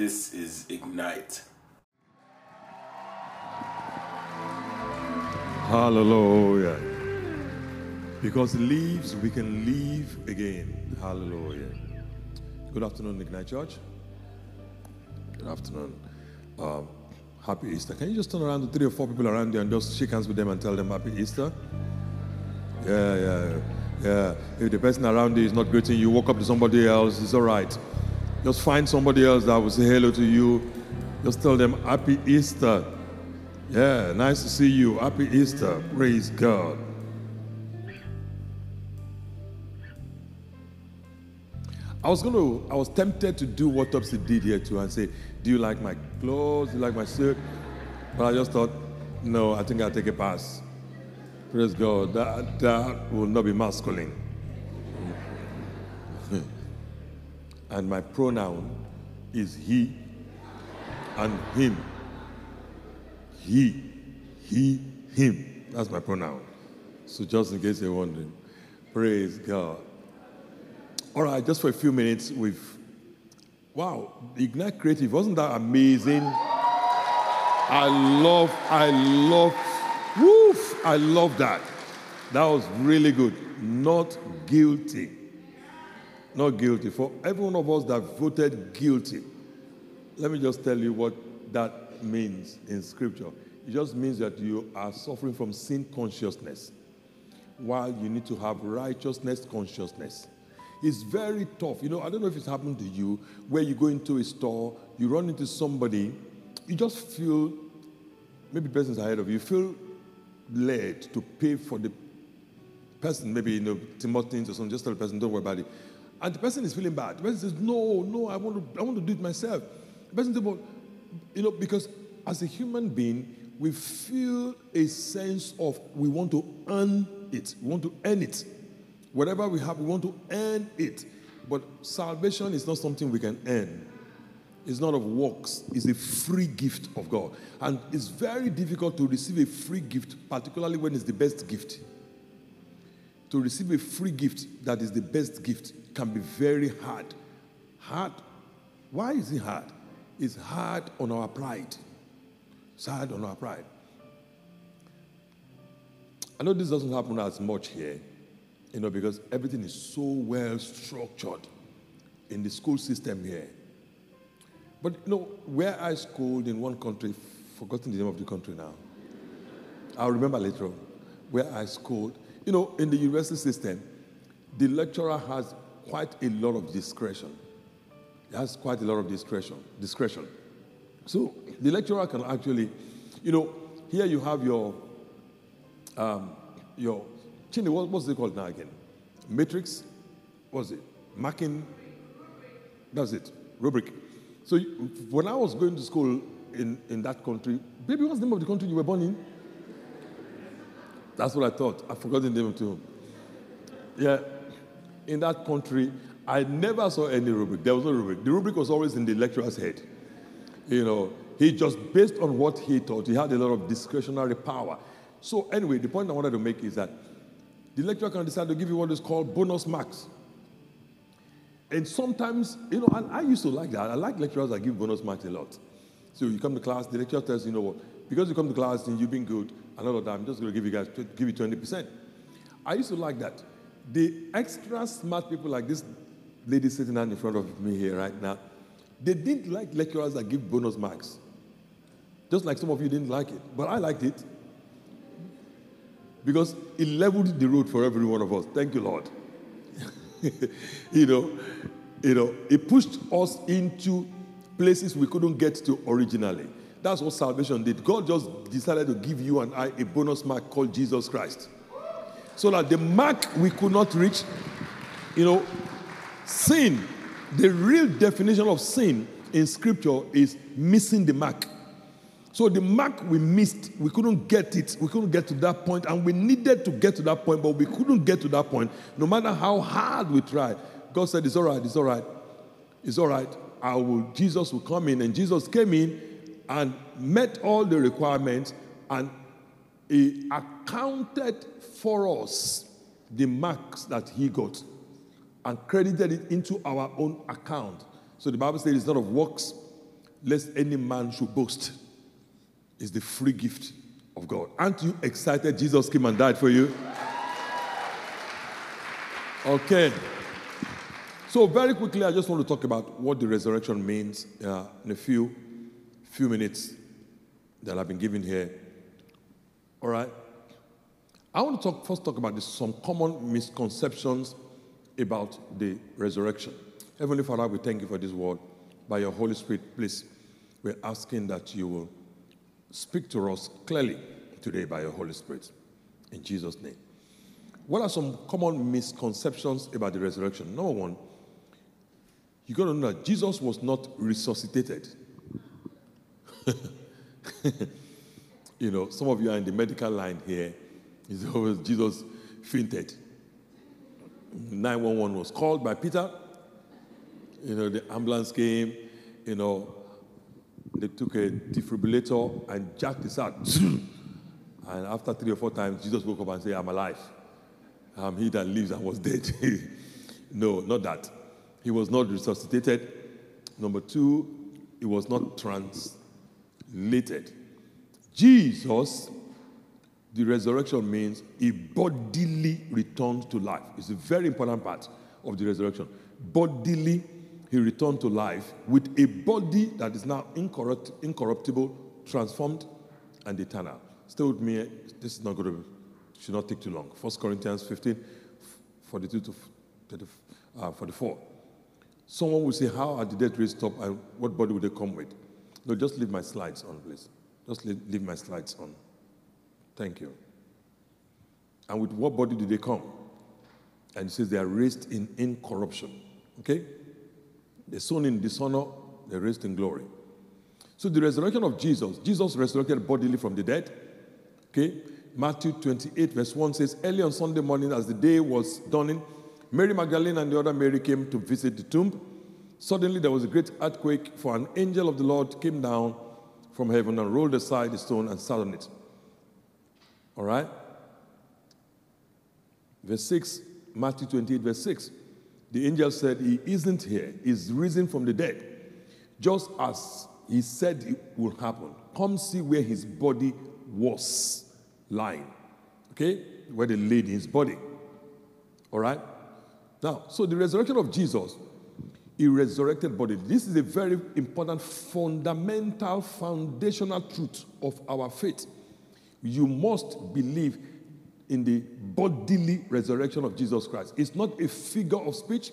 This is Ignite. Hallelujah. Because leaves, we can leave again. Hallelujah. Good afternoon, Ignite Church. Good afternoon. Um, happy Easter. Can you just turn around to three or four people around you and just shake hands with them and tell them Happy Easter? Yeah, yeah, yeah. If the person around you is not greeting you, walk up to somebody else, it's all right. Just find somebody else that will say hello to you. Just tell them Happy Easter. Yeah, nice to see you. Happy Easter. Praise God. I was going to, I was tempted to do what Topsy did here too and say, Do you like my clothes? Do you like my suit? But I just thought, No, I think I'll take a pass. Praise God. That, that will not be masculine. And my pronoun is he and him. He, he, him. That's my pronoun. So just in case you're wondering, praise God. All right, just for a few minutes, we've wow, Ignite Creative, wasn't that amazing? I love, I love, woof, I love that. That was really good. Not guilty. Not guilty. For every one of us that voted guilty, let me just tell you what that means in scripture. It just means that you are suffering from sin consciousness while you need to have righteousness consciousness. It's very tough. You know, I don't know if it's happened to you where you go into a store, you run into somebody, you just feel maybe the person's ahead of you, you feel led to pay for the person, maybe you know, Timothy or something, just tell the person, don't worry about it. And the person is feeling bad. The person says, No, no, I want to, I want to do it myself. The person says, Well, you know, because as a human being, we feel a sense of we want to earn it. We want to earn it. Whatever we have, we want to earn it. But salvation is not something we can earn. It's not of works, it's a free gift of God. And it's very difficult to receive a free gift, particularly when it's the best gift. To receive a free gift that is the best gift can be very hard. Hard. Why is it hard? It's hard on our pride. It's hard on our pride. I know this doesn't happen as much here, you know, because everything is so well structured in the school system here. But you know, where I schooled in one country, forgotten the name of the country now. I'll remember later on. Where I schooled, you know, in the university system, the lecturer has quite a lot of discretion. He has quite a lot of discretion. Discretion. So the lecturer can actually, you know, here you have your um, your Chini, what, what's it called now again? Matrix? What's it? Marking? That's it. Rubric. So you- when I was going to school in, in that country, baby, what's the name of the country you were born in? That's what I thought. I forgot the name too. Yeah. In that country, I never saw any rubric. There was no rubric. The rubric was always in the lecturer's head. You know, he just based on what he thought, he had a lot of discretionary power. So, anyway, the point I wanted to make is that the lecturer can decide to give you what is called bonus marks. And sometimes, you know, and I used to like that. I like lecturers that give bonus marks a lot. So you come to class, the lecturer tells you, you know what, because you come to class and you've been good, another time, I'm just going to give you guys, give you 20%. I used to like that. The extra smart people like this lady sitting down in front of me here right now, they didn't like lecturers that give bonus marks. Just like some of you didn't like it. But I liked it. Because it leveled the road for every one of us. Thank you, Lord. you know, you know, it pushed us into places we couldn't get to originally. That's what salvation did. God just decided to give you and I a bonus mark called Jesus Christ. So that the mark we could not reach, you know, sin, the real definition of sin in scripture is missing the mark. So the mark we missed, we couldn't get it. We couldn't get to that point, and we needed to get to that point, but we couldn't get to that point. No matter how hard we tried, God said, "It's all right. It's all right. It's all right. I will." Jesus will come in, and Jesus came in and met all the requirements, and He accounted for us the marks that He got, and credited it into our own account. So the Bible says it's not of works, lest any man should boast. It's the free gift of God. Aren't you excited Jesus came and died for you? Okay. So very quickly, I just want to talk about what the resurrection means uh, in a few few minutes that I've been given here. All right. I want to talk first talk about this, some common misconceptions about the resurrection. Heavenly Father, we thank you for this word. By your Holy Spirit, please, we're asking that you will speak to us clearly today by your Holy Spirit. In Jesus' name. What are some common misconceptions about the resurrection? Number one, you got to know that Jesus was not resuscitated. you know, some of you are in the medical line here. It's always Jesus fainted. 911 was called by Peter. You know, the ambulance came, you know, they took a defibrillator and jacked his heart. and after three or four times, Jesus woke up and said, I'm alive. I'm he that lives and was dead. no, not that. He was not resuscitated. Number two, he was not translated. Jesus, the resurrection means he bodily returned to life. It's a very important part of the resurrection. Bodily, he returned to life with a body that is now incorrupt, incorruptible, transformed, and eternal. Stay with me. This is not going to should not take too long. 1 Corinthians 15, 42 to 30, uh, 44. Someone will say, How are the dead raised up and what body will they come with? No, just leave my slides on, please. Just leave, my slides on. Thank you. And with what body do they come? And it says they are raised in incorruption. Okay? They're sown in dishonor, they're raised in glory. So the resurrection of Jesus, Jesus resurrected bodily from the dead. Okay? Matthew 28, verse 1 says, Early on Sunday morning, as the day was dawning, Mary Magdalene and the other Mary came to visit the tomb. Suddenly there was a great earthquake, for an angel of the Lord came down from heaven and rolled aside the stone and sat on it. All right? Verse 6, Matthew 28, verse 6. The angel said, He isn't here, he's risen from the dead, just as he said it would happen. Come see where his body was lying. Okay? Where they laid his body. All right? Now, so the resurrection of Jesus, he resurrected body. This is a very important, fundamental, foundational truth of our faith. You must believe in the bodily resurrection of Jesus Christ. It's not a figure of speech,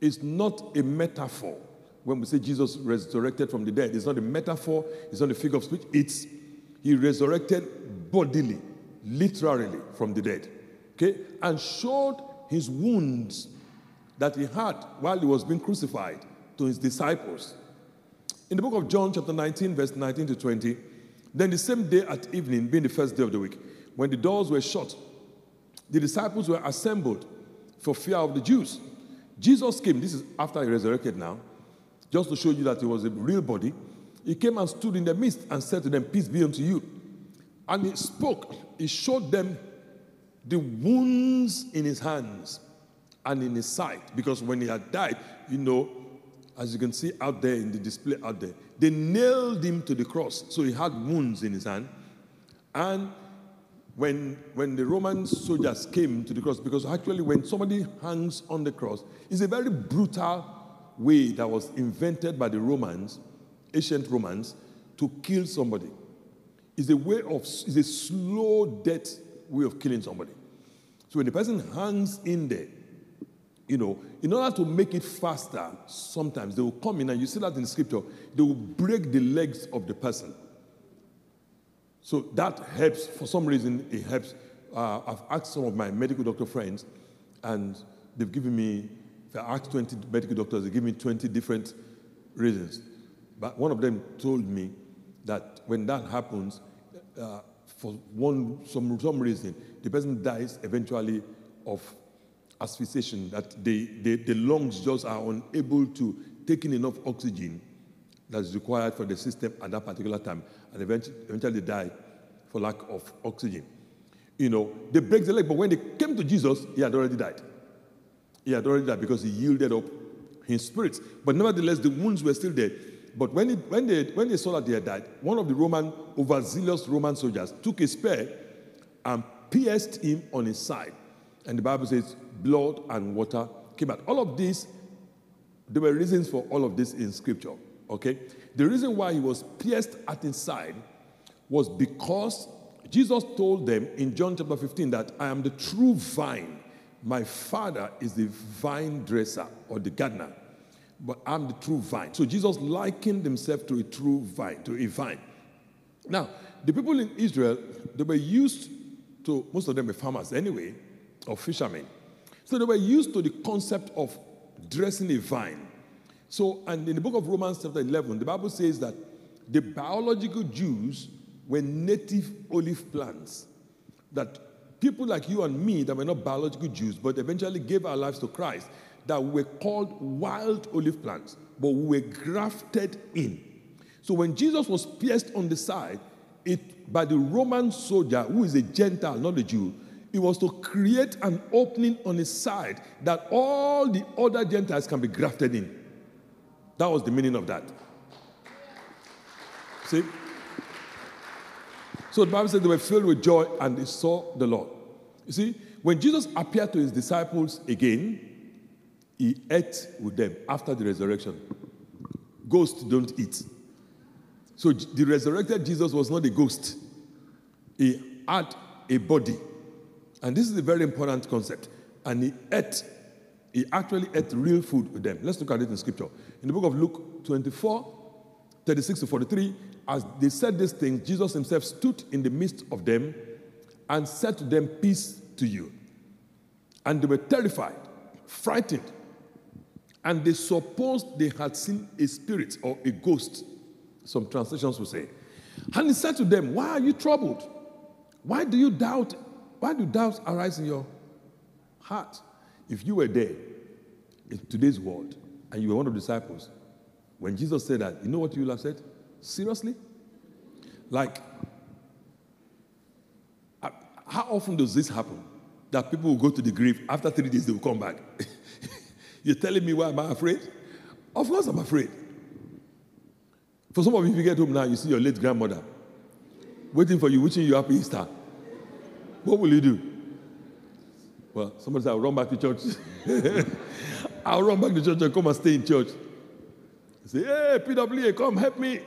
it's not a metaphor. When we say Jesus resurrected from the dead, it's not a metaphor, it's not a figure of speech, it's he resurrected bodily, literally from the dead. Okay? And showed his wounds that he had while he was being crucified to his disciples. In the book of John, chapter 19, verse 19 to 20, then the same day at evening, being the first day of the week, when the doors were shut, the disciples were assembled for fear of the Jews. Jesus came, this is after he resurrected now, just to show you that he was a real body. He came and stood in the midst and said to them, Peace be unto you. And he spoke, he showed them the wounds in his hands and in his sight. Because when he had died, you know, as you can see out there in the display out there, they nailed him to the cross. So he had wounds in his hand. And when, when the Roman soldiers came to the cross, because actually when somebody hangs on the cross, it's a very brutal way that was invented by the Romans, ancient Romans, to kill somebody. It's a way of, it's a slow death way of killing somebody. So when the person hangs in there, you know, in order to make it faster, sometimes they will come in, and you see that in scripture, they will break the legs of the person. So that helps, for some reason, it helps. Uh, I've asked some of my medical doctor friends, and they've given me, if I ask 20 medical doctors, they give me 20 different reasons. But one of them told me that when that happens, uh, for one some, some reason, the person dies eventually of asphyxiation, that they, they, the lungs just are unable to take in enough oxygen that's required for the system at that particular time, and eventually, eventually they die for lack of oxygen. You know, they break the leg, but when they came to Jesus, he had already died. He had already died because he yielded up his spirit. But nevertheless, the wounds were still there. But when, it, when, they, when they saw that they had died, one of the Roman, overzealous Roman soldiers took a spear and pierced him on his side. And the Bible says blood and water came out. All of this, there were reasons for all of this in scripture. Okay? The reason why he was pierced at his side was because Jesus told them in John chapter 15 that I am the true vine. My father is the vine dresser or the gardener, but I'm the true vine. So Jesus likened himself to a true vine, to a vine. Now, the people in Israel, they were used to, most of them were farmers anyway, or fishermen. So they were used to the concept of dressing a vine. So, and in the book of Romans, chapter 11, the Bible says that the biological Jews were native olive plants. That people like you and me, that were not biological Jews, but eventually gave our lives to Christ, that were called wild olive plants, but we were grafted in. So when Jesus was pierced on the side, it, by the Roman soldier, who is a Gentile, not a Jew, it was to create an opening on his side that all the other Gentiles can be grafted in. That was the meaning of that. See? So the Bible says they were filled with joy and they saw the Lord. You see, when Jesus appeared to his disciples again, he ate with them after the resurrection. Ghosts don't eat. So the resurrected Jesus was not a ghost, he had a body. And this is a very important concept. And he ate, he actually ate real food with them. Let's look at it in scripture. In the book of Luke 24, 36 to 43, as they said these things, Jesus himself stood in the midst of them and said to them, Peace to you. And they were terrified, frightened, and they supposed they had seen a spirit or a ghost. Some translations will say. And he said to them, Why are you troubled? Why do you doubt? Why do doubts arise in your heart? If you were there in today's world and you were one of the disciples, when Jesus said that, you know what you will have said? Seriously? Like, uh, how often does this happen? That people will go to the grave, after three days they will come back. You're telling me why am I afraid? Of course I'm afraid. For some of you, if you get home now, you see your late grandmother waiting for you, wishing you happy Easter. What will you do? Well, somebody said, I'll run back to church. I'll run back to church and come and stay in church. Say, hey, PWA, come help me.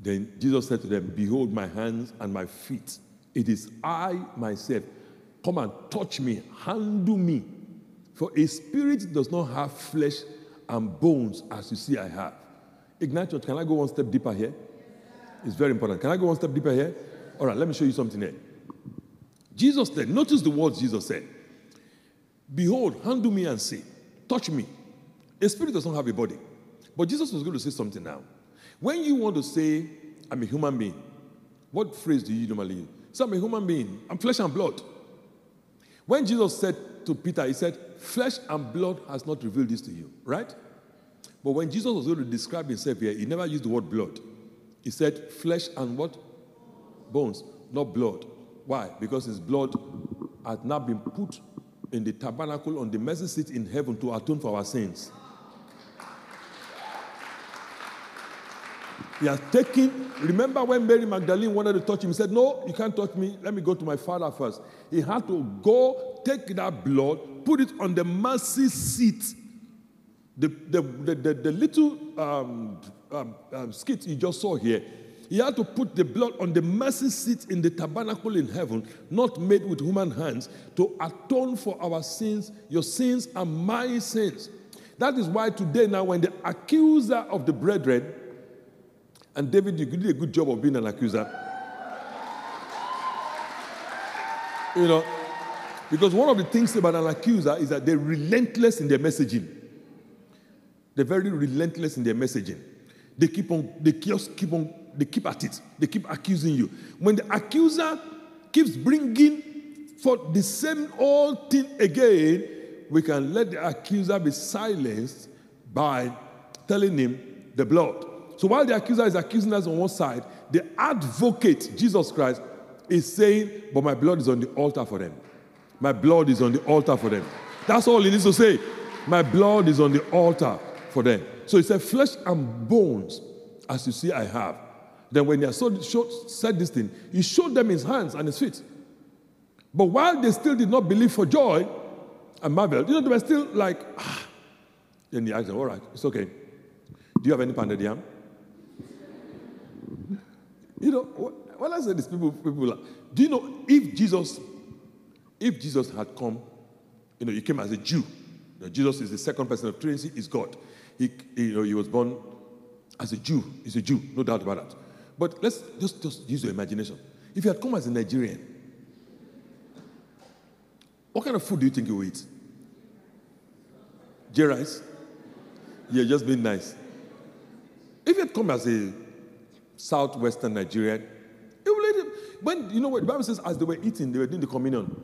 Then Jesus said to them, Behold my hands and my feet. It is I myself. Come and touch me, handle me. For a spirit does not have flesh and bones as you see I have. Ignite can I go one step deeper here? It's very important. Can I go one step deeper here? All right, let me show you something here. Jesus said, notice the words Jesus said. Behold, handle me and see. Touch me. A spirit does not have a body. But Jesus was going to say something now. When you want to say, I'm a human being, what phrase do you normally use? Say, I'm a human being. I'm flesh and blood. When Jesus said to Peter, he said, Flesh and blood has not revealed this to you, right? But when Jesus was going to describe himself here, he never used the word blood. He said, Flesh and what? Bones, not blood. Why? Because his blood had now been put in the tabernacle on the mercy seat in heaven to atone for our sins. He has taken, remember when Mary Magdalene wanted to touch him? He said, No, you can't touch me. Let me go to my father first. He had to go, take that blood, put it on the mercy seat. The, the, the, the, the little um, um, um, skit you just saw here, he had to put the blood on the mercy seat in the tabernacle in heaven, not made with human hands, to atone for our sins, your sins, and my sins. That is why today, now, when the accuser of the brethren, and David, you did a good job of being an accuser. You know, because one of the things about an accuser is that they're relentless in their messaging. They're very relentless in their messaging. They keep on, they just keep on they keep at it. They keep accusing you. When the accuser keeps bringing for the same old thing again, we can let the accuser be silenced by telling him the blood. So while the accuser is accusing us on one side, the advocate, Jesus Christ, is saying, But my blood is on the altar for them. My blood is on the altar for them. That's all he needs to say. My blood is on the altar for them. So he said, Flesh and bones, as you see, I have. Then when he said this thing, he showed them his hands and his feet. But while they still did not believe for joy and marveled, you know, they were still like, ah. Then he asked them, All right, it's okay. Do you have any pounded yam? You know, when I say this, people, people are, do you know if Jesus, if Jesus had come, you know, he came as a Jew. Jesus is the second person of Trinity, is God. He, you know, he was born as a Jew. He's a Jew, no doubt about that. But let's just, just use your imagination. If you had come as a Nigerian, what kind of food do you think you would eat? J rice? Yeah, just being nice. If you had come as a southwestern Nigerian, it let him. When you know what the Bible says, as they were eating, they were doing the communion.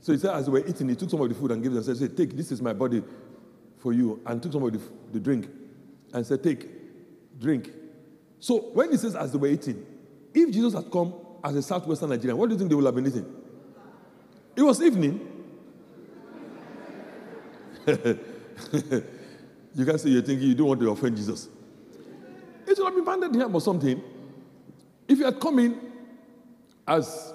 So he said, as they were eating, he took some of the food and gave them. and Said, "Take this is my body for you," and took some of the, the drink, and said, "Take, drink." So when he says, as they were eating, if Jesus had come as a southwestern Nigerian, what do you think they would have been eating? It was evening. you can say you're thinking you don't want to offend Jesus. It would have been pounded yam or something. If you had come in as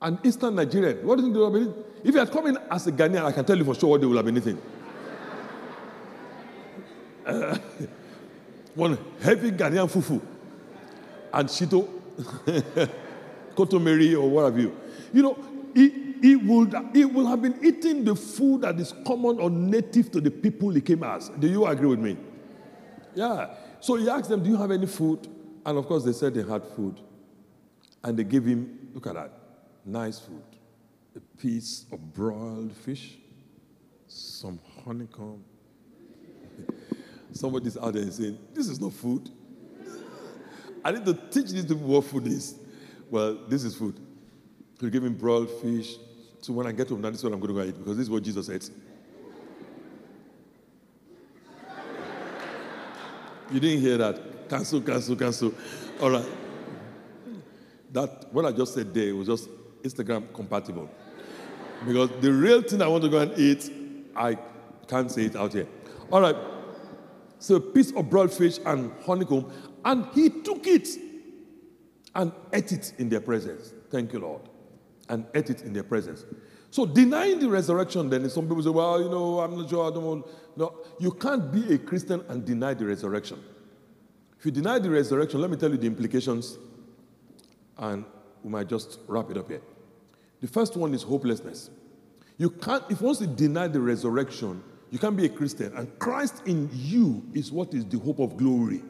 an Eastern Nigerian, what do you think they would have been? If you had come in as a Ghanaian, I can tell you for sure what they would have been eating. Uh, one heavy Ghanaian fufu and shito, kontomire, or what have you. You know, he, he, would, he will have been eating the food that is common or native to the people he came as. Do you agree with me? Yeah. So he asked them, Do you have any food? And of course, they said they had food. And they gave him, look at that, nice food. A piece of broiled fish, some honeycomb. Somebody's out there saying, This is not food. I need to teach these people what food is. Well, this is food. He gave him broiled fish. So when I get home, now this is what I'm going to go eat because this is what Jesus said. You didn't hear that. Cancel, cancel, cancel. All right. That what I just said there was just Instagram compatible. Because the real thing I want to go and eat, I can't say it out here. All right. So a piece of broiled fish and honeycomb, and he took it and ate it in their presence. Thank you, Lord. And ate it in their presence. So denying the resurrection, then some people say, well, you know, I'm not sure, I don't want. No, you can't be a Christian and deny the resurrection. If you deny the resurrection, let me tell you the implications, and we might just wrap it up here. The first one is hopelessness. You can't, if once you deny the resurrection, you can't be a Christian. And Christ in you is what is the hope of glory.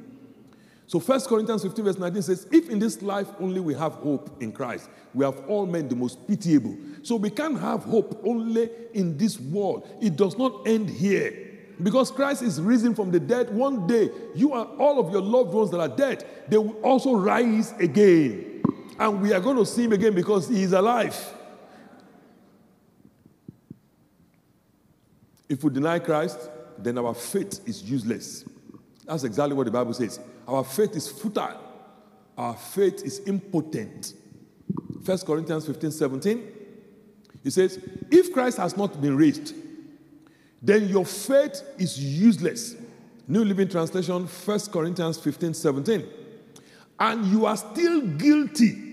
So 1 Corinthians 15, verse 19 says, If in this life only we have hope in Christ, we have all men the most pitiable. So we can't have hope only in this world. It does not end here. Because Christ is risen from the dead, one day you and all of your loved ones that are dead, they will also rise again. And we are going to see him again because he is alive. If we deny Christ, then our faith is useless. That's exactly what the Bible says. Our faith is futile. Our faith is impotent. 1 Corinthians 15 17. He says, If Christ has not been raised, then your faith is useless. New Living Translation, 1 Corinthians 15 17. And you are still guilty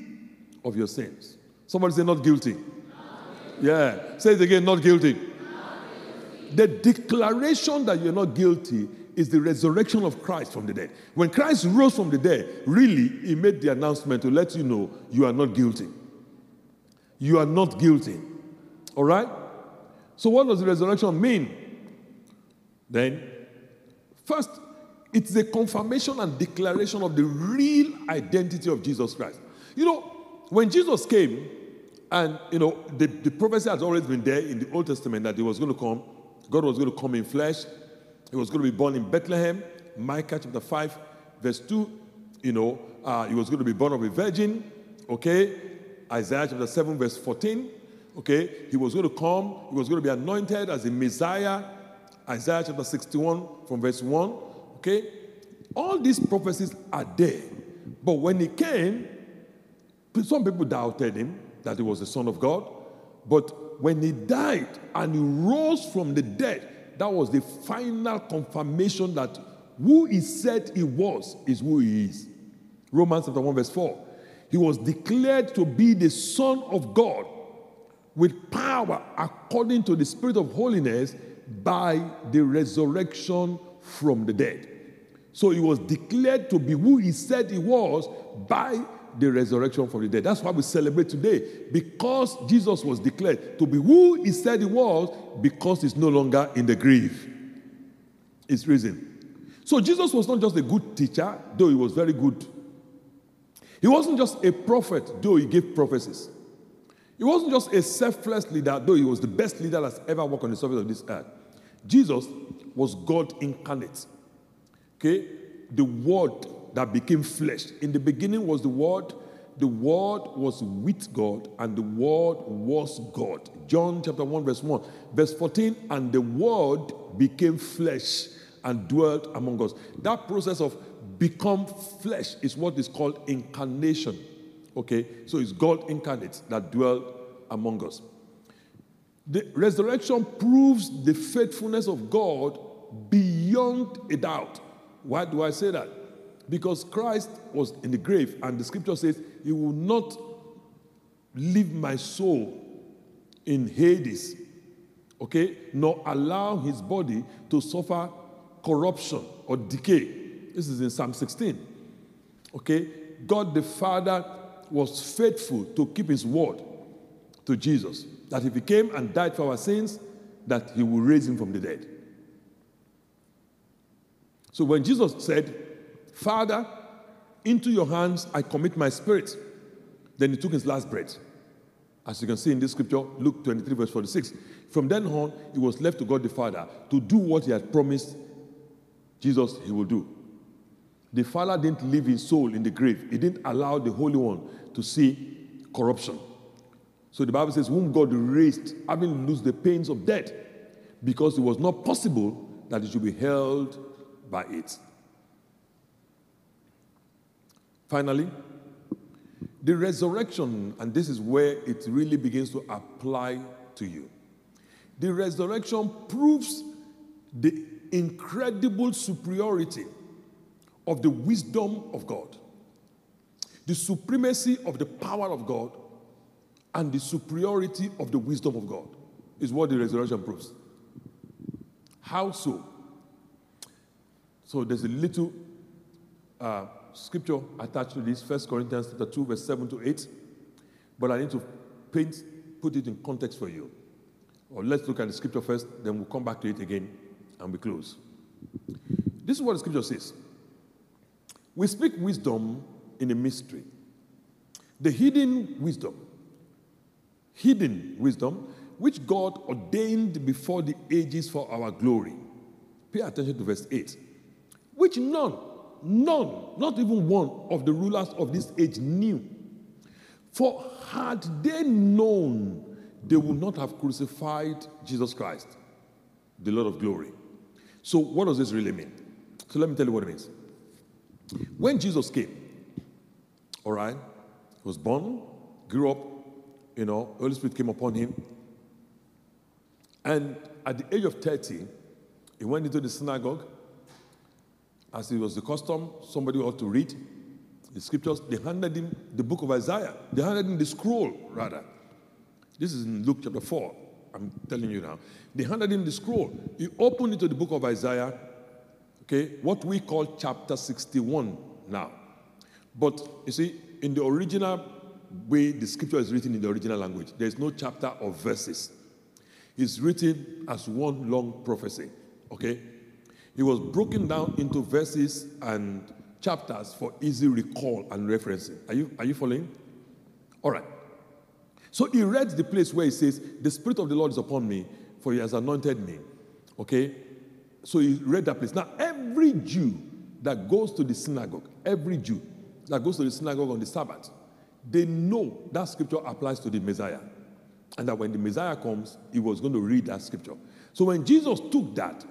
of your sins. Somebody say, Not guilty. Not guilty. Yeah. Say it again, not guilty. not guilty. The declaration that you're not guilty is the resurrection of Christ from the dead. When Christ rose from the dead, really, he made the announcement to let you know you are not guilty. You are not guilty. All right? So, what does the resurrection mean? Then, first, it's a confirmation and declaration of the real identity of Jesus Christ. You know, when Jesus came, and you know, the, the prophecy has always been there in the Old Testament that he was going to come, God was going to come in flesh, he was going to be born in Bethlehem, Micah chapter 5, verse 2. You know, uh, he was going to be born of a virgin. Okay. Isaiah chapter 7, verse 14. Okay. He was going to come. He was going to be anointed as a Messiah. Isaiah chapter 61 from verse 1. Okay. All these prophecies are there. But when he came, some people doubted him that he was the Son of God. But when he died and he rose from the dead, that was the final confirmation that who he said he was is who he is. Romans chapter 1, verse 4. He was declared to be the Son of God with power according to the Spirit of holiness by the resurrection from the dead. So he was declared to be who he said he was by the resurrection from the dead. That's why we celebrate today because Jesus was declared to be who he said he was because he's no longer in the grave. It's risen. So Jesus was not just a good teacher, though he was very good. He wasn't just a prophet, though he gave prophecies. He wasn't just a selfless leader, though he was the best leader that's ever walked on the surface of this earth. Jesus was God incarnate. Okay? The Word that became flesh. In the beginning was the Word, the Word was with God, and the Word was God. John chapter 1, verse 1. Verse 14, and the Word became flesh and dwelt among us. That process of become flesh is what is called incarnation. Okay? So it's God incarnate that dwelt among us. The resurrection proves the faithfulness of God beyond a doubt. Why do I say that? Because Christ was in the grave, and the scripture says, He will not leave my soul in Hades, okay, nor allow his body to suffer corruption or decay. This is in Psalm 16. Okay, God the Father was faithful to keep his word to Jesus that if he came and died for our sins, that he will raise him from the dead. So when Jesus said, Father, into your hands I commit my spirit, then he took his last breath. As you can see in this scripture, Luke 23, verse 46. From then on, he was left to God the Father to do what he had promised Jesus he will do. The Father didn't leave his soul in the grave, he didn't allow the Holy One to see corruption. So the Bible says, whom God raised, having loosed the pains of death, because it was not possible that he should be held by it. Finally, the resurrection, and this is where it really begins to apply to you. The resurrection proves the incredible superiority of the wisdom of God, the supremacy of the power of God and the superiority of the wisdom of God is what the resurrection proves. How so? So there's a little uh, scripture attached to this, 1 Corinthians chapter 2, verse 7 to 8. But I need to paint, put it in context for you. Or let's look at the scripture first, then we'll come back to it again and we close. This is what the scripture says. We speak wisdom in a mystery. The hidden wisdom hidden wisdom, which God ordained before the ages for our glory. Pay attention to verse 8. Which none, none, not even one of the rulers of this age knew. For had they known, they would not have crucified Jesus Christ, the Lord of glory. So, what does this really mean? So, let me tell you what it means. When Jesus came, all right, he was born, grew up, you know, Holy Spirit came upon him. And at the age of 30, he went into the synagogue. As it was the custom, somebody ought to read the scriptures. They handed him the book of Isaiah. They handed him the scroll, rather. This is in Luke chapter 4. I'm telling you now. They handed him the scroll. He opened it to the book of Isaiah, okay, what we call chapter 61 now. But you see, in the original way the scripture is written in the original language. There's no chapter or verses. It's written as one long prophecy. Okay? It was broken down into verses and chapters for easy recall and referencing. Are you, are you following? All right. So he read the place where he says, The Spirit of the Lord is upon me, for he has anointed me. Okay? So he read that place. Now, every Jew that goes to the synagogue, every Jew that goes to the synagogue on the Sabbath, they know that scripture applies to the Messiah. And that when the Messiah comes, he was going to read that scripture. So when Jesus took that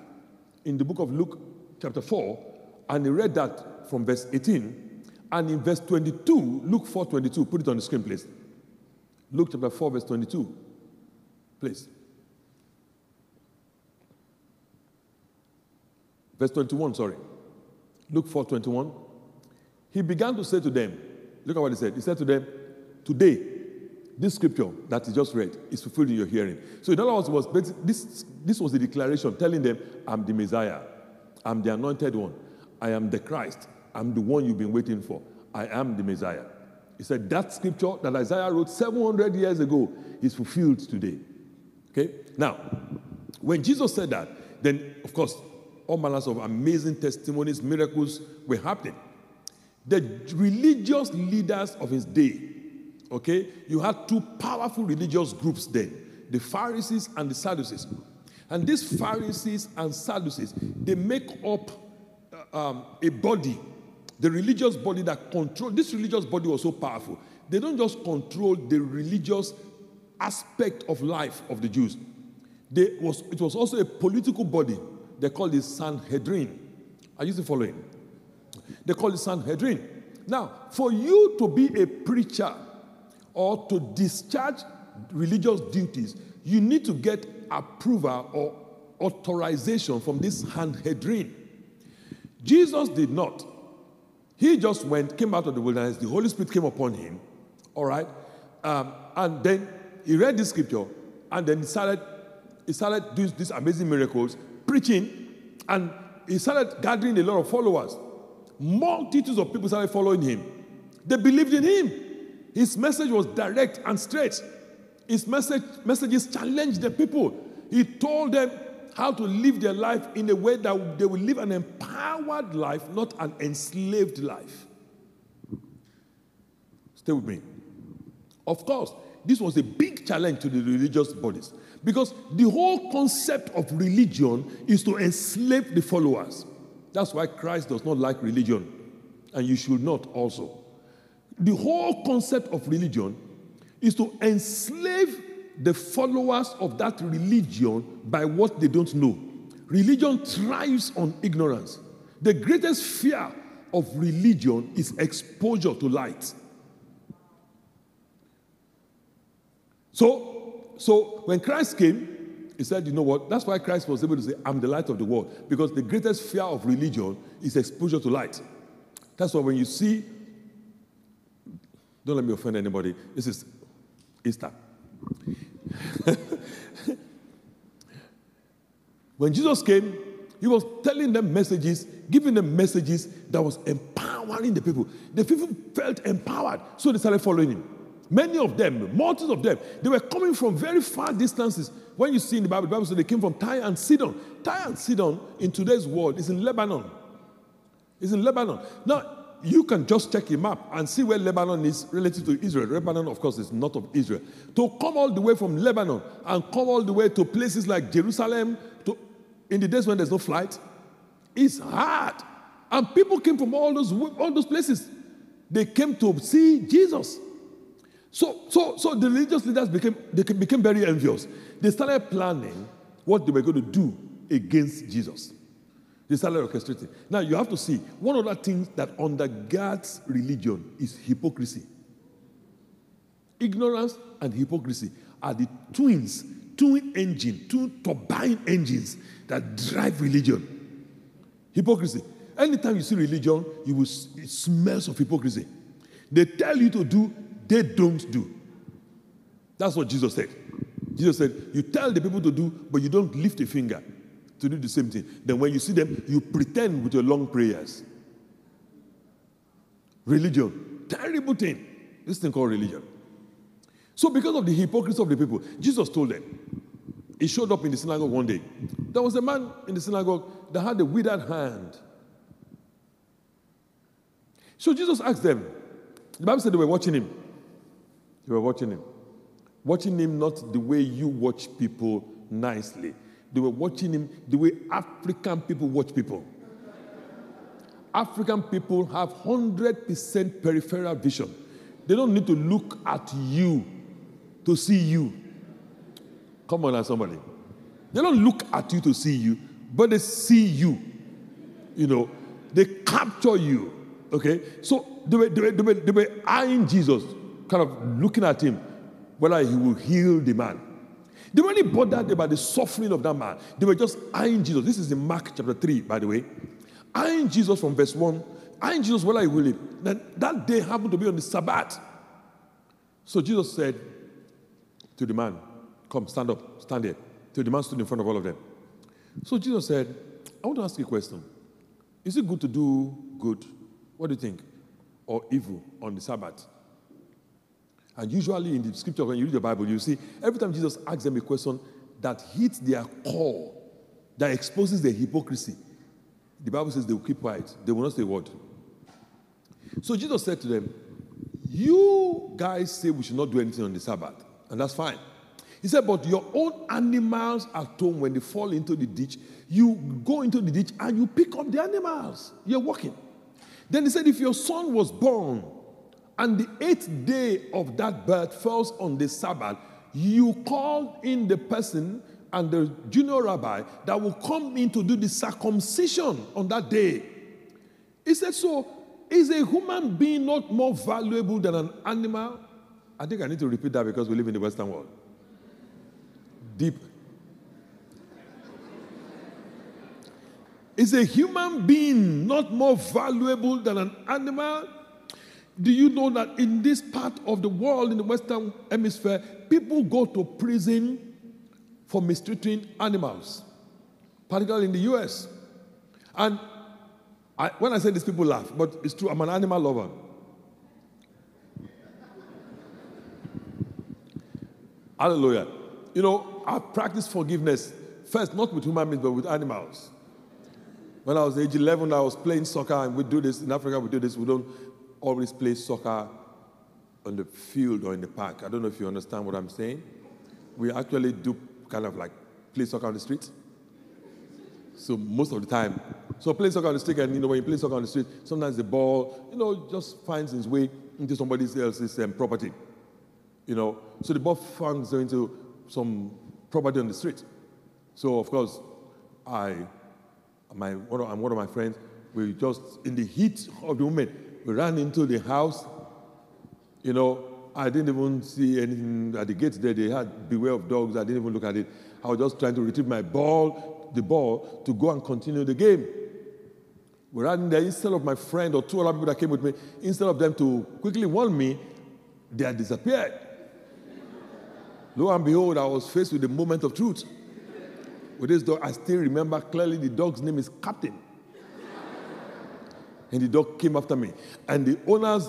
in the book of Luke, chapter 4, and he read that from verse 18, and in verse 22, Luke 4 22, put it on the screen, please. Luke chapter 4, verse 22. Please. Verse 21, sorry. Luke 4 21. He began to say to them, look at what he said. He said to them, Today, this scripture that he just read is fulfilled in your hearing. So, in other words, was this, this was the declaration telling them, I'm the Messiah, I'm the anointed one, I am the Christ, I'm the one you've been waiting for, I am the Messiah. He said that scripture that Isaiah wrote 700 years ago is fulfilled today. Okay? Now, when Jesus said that, then of course, all manners of amazing testimonies, miracles were happening. The religious leaders of his day, okay, you had two powerful religious groups then the Pharisees and the Sadducees. And these Pharisees and Sadducees, they make up uh, um, a body, the religious body that control. This religious body was so powerful. They don't just control the religious aspect of life of the Jews. They was, it was also a political body they called it Sanhedrin. Are you still following? They call it Sanhedrin. Now, for you to be a preacher or to discharge religious duties, you need to get approval or authorization from this Sanhedrin. Jesus did not. He just went, came out of the wilderness, the Holy Spirit came upon him, all right? Um, and then he read the scripture, and then he started, he started doing these amazing miracles, preaching, and he started gathering a lot of followers. Multitudes of people started following him. They believed in him. His message was direct and straight. His message, messages challenged the people. He told them how to live their life in a way that they will live an empowered life, not an enslaved life. Stay with me. Of course, this was a big challenge to the religious bodies. Because the whole concept of religion is to enslave the followers. That's why Christ does not like religion, and you should not also. The whole concept of religion is to enslave the followers of that religion by what they don't know. Religion thrives on ignorance. The greatest fear of religion is exposure to light. So, so when Christ came, he said, You know what? That's why Christ was able to say, I'm the light of the world. Because the greatest fear of religion is exposure to light. That's why when you see, don't let me offend anybody, this is Easter. when Jesus came, he was telling them messages, giving them messages that was empowering the people. The people felt empowered, so they started following him. Many of them, multitudes of them, they were coming from very far distances. When you see in the Bible, the Bible says they came from Tyre and Sidon. Tyre and Sidon in today's world is in Lebanon. It's in Lebanon. Now, you can just check a map and see where Lebanon is relative to Israel. Lebanon, of course, is not of Israel. To come all the way from Lebanon and come all the way to places like Jerusalem, to, in the days when there's no flight, is hard. And people came from all those, all those places. They came to see Jesus. So, so, so the religious leaders became, they became very envious. They started planning what they were going to do against Jesus. They started orchestrating. Now, you have to see one of the things that undergirds religion is hypocrisy. Ignorance and hypocrisy are the twins, twin engine, two turbine engines that drive religion. Hypocrisy. Anytime you see religion, you will it smells of hypocrisy. They tell you to do they don't do. That's what Jesus said. Jesus said, You tell the people to do, but you don't lift a finger to do the same thing. Then when you see them, you pretend with your long prayers. Religion, terrible thing. This thing called religion. So, because of the hypocrisy of the people, Jesus told them. He showed up in the synagogue one day. There was a man in the synagogue that had a withered hand. So Jesus asked them, the Bible said they were watching him. They were watching him. Watching him not the way you watch people nicely. They were watching him the way African people watch people. African people have 100% peripheral vision. They don't need to look at you to see you. Come on somebody. They don't look at you to see you, but they see you. You know, they capture you. Okay? So they were, they were, they were, they were eyeing Jesus kind of looking at him, whether he will heal the man. They were really bothered about the suffering of that man. They were just eyeing Jesus. This is in Mark chapter 3, by the way. Eyeing Jesus from verse 1. Eyeing Jesus whether he will. Then that day happened to be on the Sabbath. So Jesus said to the man, Come, stand up, stand here. So the man stood in front of all of them. So Jesus said, I want to ask you a question. Is it good to do good? What do you think? Or evil on the Sabbath? And usually in the scripture, when you read the Bible, you see every time Jesus asks them a question that hits their core, that exposes their hypocrisy, the Bible says they will keep quiet. They will not say a word. So Jesus said to them, You guys say we should not do anything on the Sabbath, and that's fine. He said, But your own animals at home, when they fall into the ditch, you go into the ditch and you pick up the animals. You're walking. Then he said, If your son was born and the eighth day of that birth falls on the Sabbath, you call in the person and the junior rabbi that will come in to do the circumcision on that day. He said, So is a human being not more valuable than an animal? I think I need to repeat that because we live in the Western world. Deep. Is a human being not more valuable than an animal? Do you know that in this part of the world, in the Western Hemisphere, people go to prison for mistreating animals, particularly in the US? And I, when I say this, people laugh, but it's true. I'm an animal lover. Hallelujah. You know, I practice forgiveness first, not with human beings, but with animals. When I was age 11, I was playing soccer, and we do this in Africa. We do this. We don't always play soccer on the field or in the park. I don't know if you understand what I'm saying. We actually do kind of like play soccer on the street. So most of the time, so play soccer on the street, and you know when you play soccer on the street, sometimes the ball, you know, just finds its way into somebody else's um, property. You know, so the ball finds into some property on the street. So of course, I, my one of, one of my friends, we just in the heat of the moment, we ran into the house. You know, I didn't even see anything at the gate there. They had beware of dogs. I didn't even look at it. I was just trying to retrieve my ball, the ball, to go and continue the game. We ran in there instead of my friend or two other people that came with me, instead of them to quickly warn me, they had disappeared. Lo and behold, I was faced with the moment of truth. With this dog, I still remember clearly the dog's name is Captain. And the dog came after me. And the owners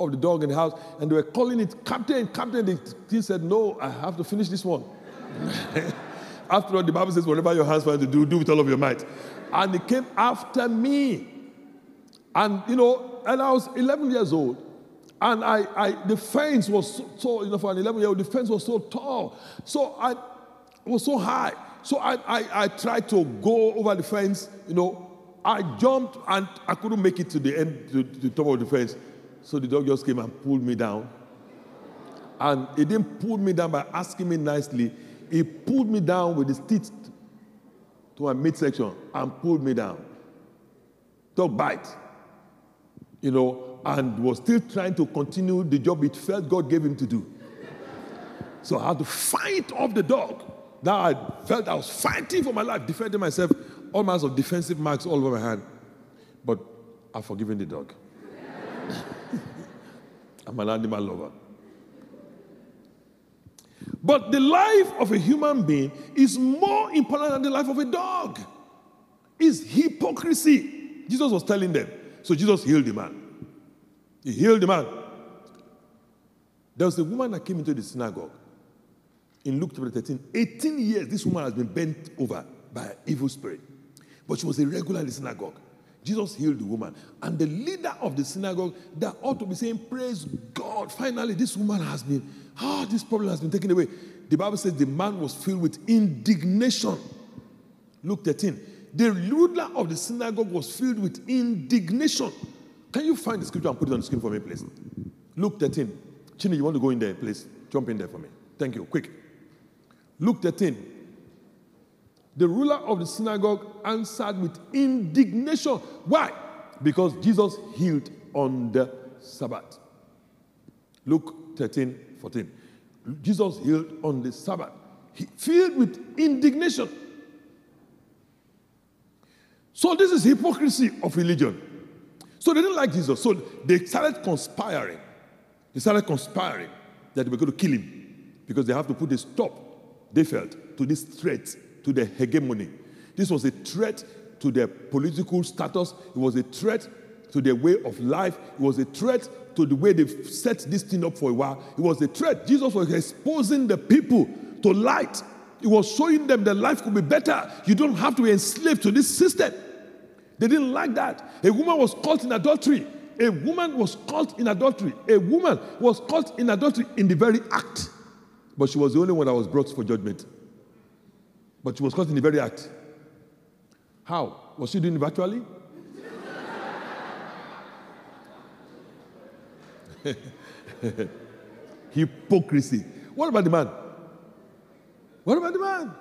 of the dog in the house, and they were calling it Captain, Captain. The king said, No, I have to finish this one. after all, the Bible says, Whatever your hands find to do, do with all of your might. And he came after me. And, you know, and I was 11 years old. And I, I the fence was so, so, you know, for an 11 year old, the fence was so tall. So I was so high. So I, I, I tried to go over the fence, you know, I jumped and I couldn't make it to the end, to, to the top of the fence. So the dog just came and pulled me down. And he didn't pull me down by asking me nicely. He pulled me down with his teeth to my midsection and pulled me down. Dog bite. You know, and was still trying to continue the job it felt God gave him to do. So I had to fight off the dog. Now I felt I was fighting for my life, defending myself all kinds of defensive marks all over my hand. But I've forgiven the dog. I'm an animal lover. But the life of a human being is more important than the life of a dog. It's hypocrisy. Jesus was telling them. So Jesus healed the man. He healed the man. There was a woman that came into the synagogue in Luke chapter 13. 18 years, this woman has been bent over by an evil spirit. But she was a regular in the synagogue. Jesus healed the woman. And the leader of the synagogue that ought to be saying, Praise God, finally, this woman has been, ah, oh, this problem has been taken away. The Bible says the man was filled with indignation. Luke 13. The ruler of the synagogue was filled with indignation. Can you find the scripture and put it on the screen for me, please? Luke 13. Chini, you want to go in there, please? Jump in there for me. Thank you. Quick. Luke 13. The ruler of the synagogue answered with indignation. Why? Because Jesus healed on the Sabbath. Luke 13, 14. Jesus healed on the Sabbath. he- filled with indignation. So this is hypocrisy of religion. So they didn't like Jesus. So they started conspiring. They started conspiring that they were going to kill him because they have to put a stop, they felt, to this threat to their hegemony. This was a threat to their political status. It was a threat to their way of life. It was a threat to the way they've set this thing up for a while. It was a threat. Jesus was exposing the people to light. It was showing them that life could be better. You don't have to be enslaved to this system. They didn't like that. A woman was caught in adultery. A woman was caught in adultery. A woman was caught in adultery in the very act. But she was the only one that was brought for judgment. But she was caught in the very act. How? Was she doing it virtually? Hypocrisy. What about the man? What about the man?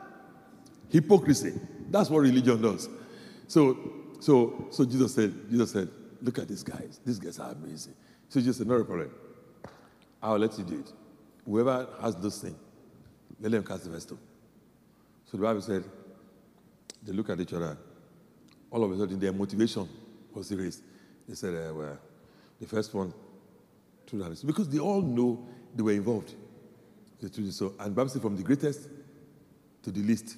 Hypocrisy. That's what religion does. So, so, so Jesus said, Jesus said, look at these guys. These guys are amazing. So Jesus said, no problem. I'll let you do it. Whoever has this thing, let them cast the first stone. So the Bible said, they look at each other. All of a sudden, their motivation was erased. They said, uh, well, the first one threw down because they all know they were involved. They this so, and Bible said, from the greatest to the least,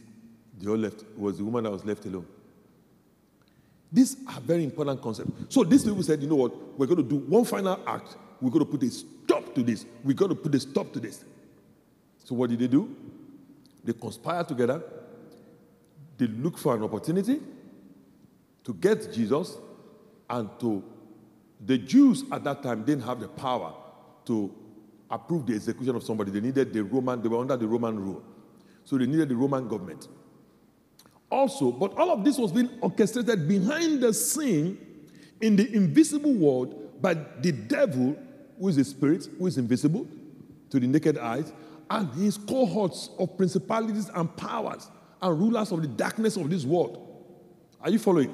they all left. It was the woman that was left alone. These are very important concepts. So these people said, you know what? We're going to do one final act. We're going to put a stop to this. We're going to put a stop to this. So what did they do? They conspired together. They look for an opportunity to get Jesus and to the Jews at that time didn't have the power to approve the execution of somebody. They needed the Roman, they were under the Roman rule. So they needed the Roman government. Also, but all of this was being orchestrated behind the scene in the invisible world by the devil, who is a spirit, who is invisible to the naked eyes, and his cohorts of principalities and powers and rulers of the darkness of this world. Are you following?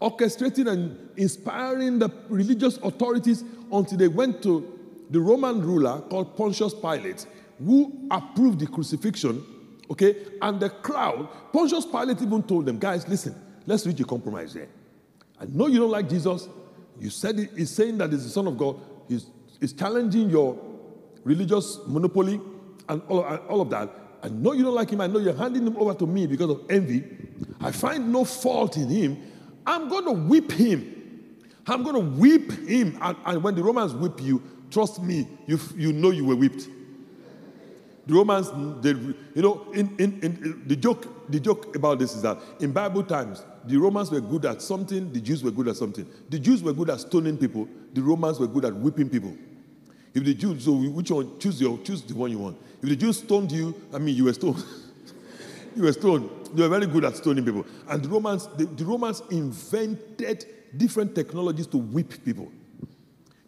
Orchestrating and inspiring the religious authorities until they went to the Roman ruler called Pontius Pilate, who approved the crucifixion Okay? And the crowd, Pontius Pilate even told them, guys, listen, let's reach a compromise here. I know you don't like Jesus. You said he's saying that he's the Son of God. He's, he's challenging your religious monopoly and all, and all of that. I know you don't like him. I know you're handing him over to me because of envy. I find no fault in him. I'm going to whip him. I'm going to whip him. And, and when the Romans whip you, trust me, you, you know you were whipped. The Romans, they, you know, in, in, in, the joke, the joke about this is that in Bible times, the Romans were good at something, the Jews were good at something. The Jews were good at stoning people, the Romans were good at whipping people. If the Jews, so which one? Choose your, choose the one you want. If the Jews stoned you, I mean, you were stoned. you were stoned. They were very good at stoning people. And the Romans, the, the Romans invented different technologies to whip people.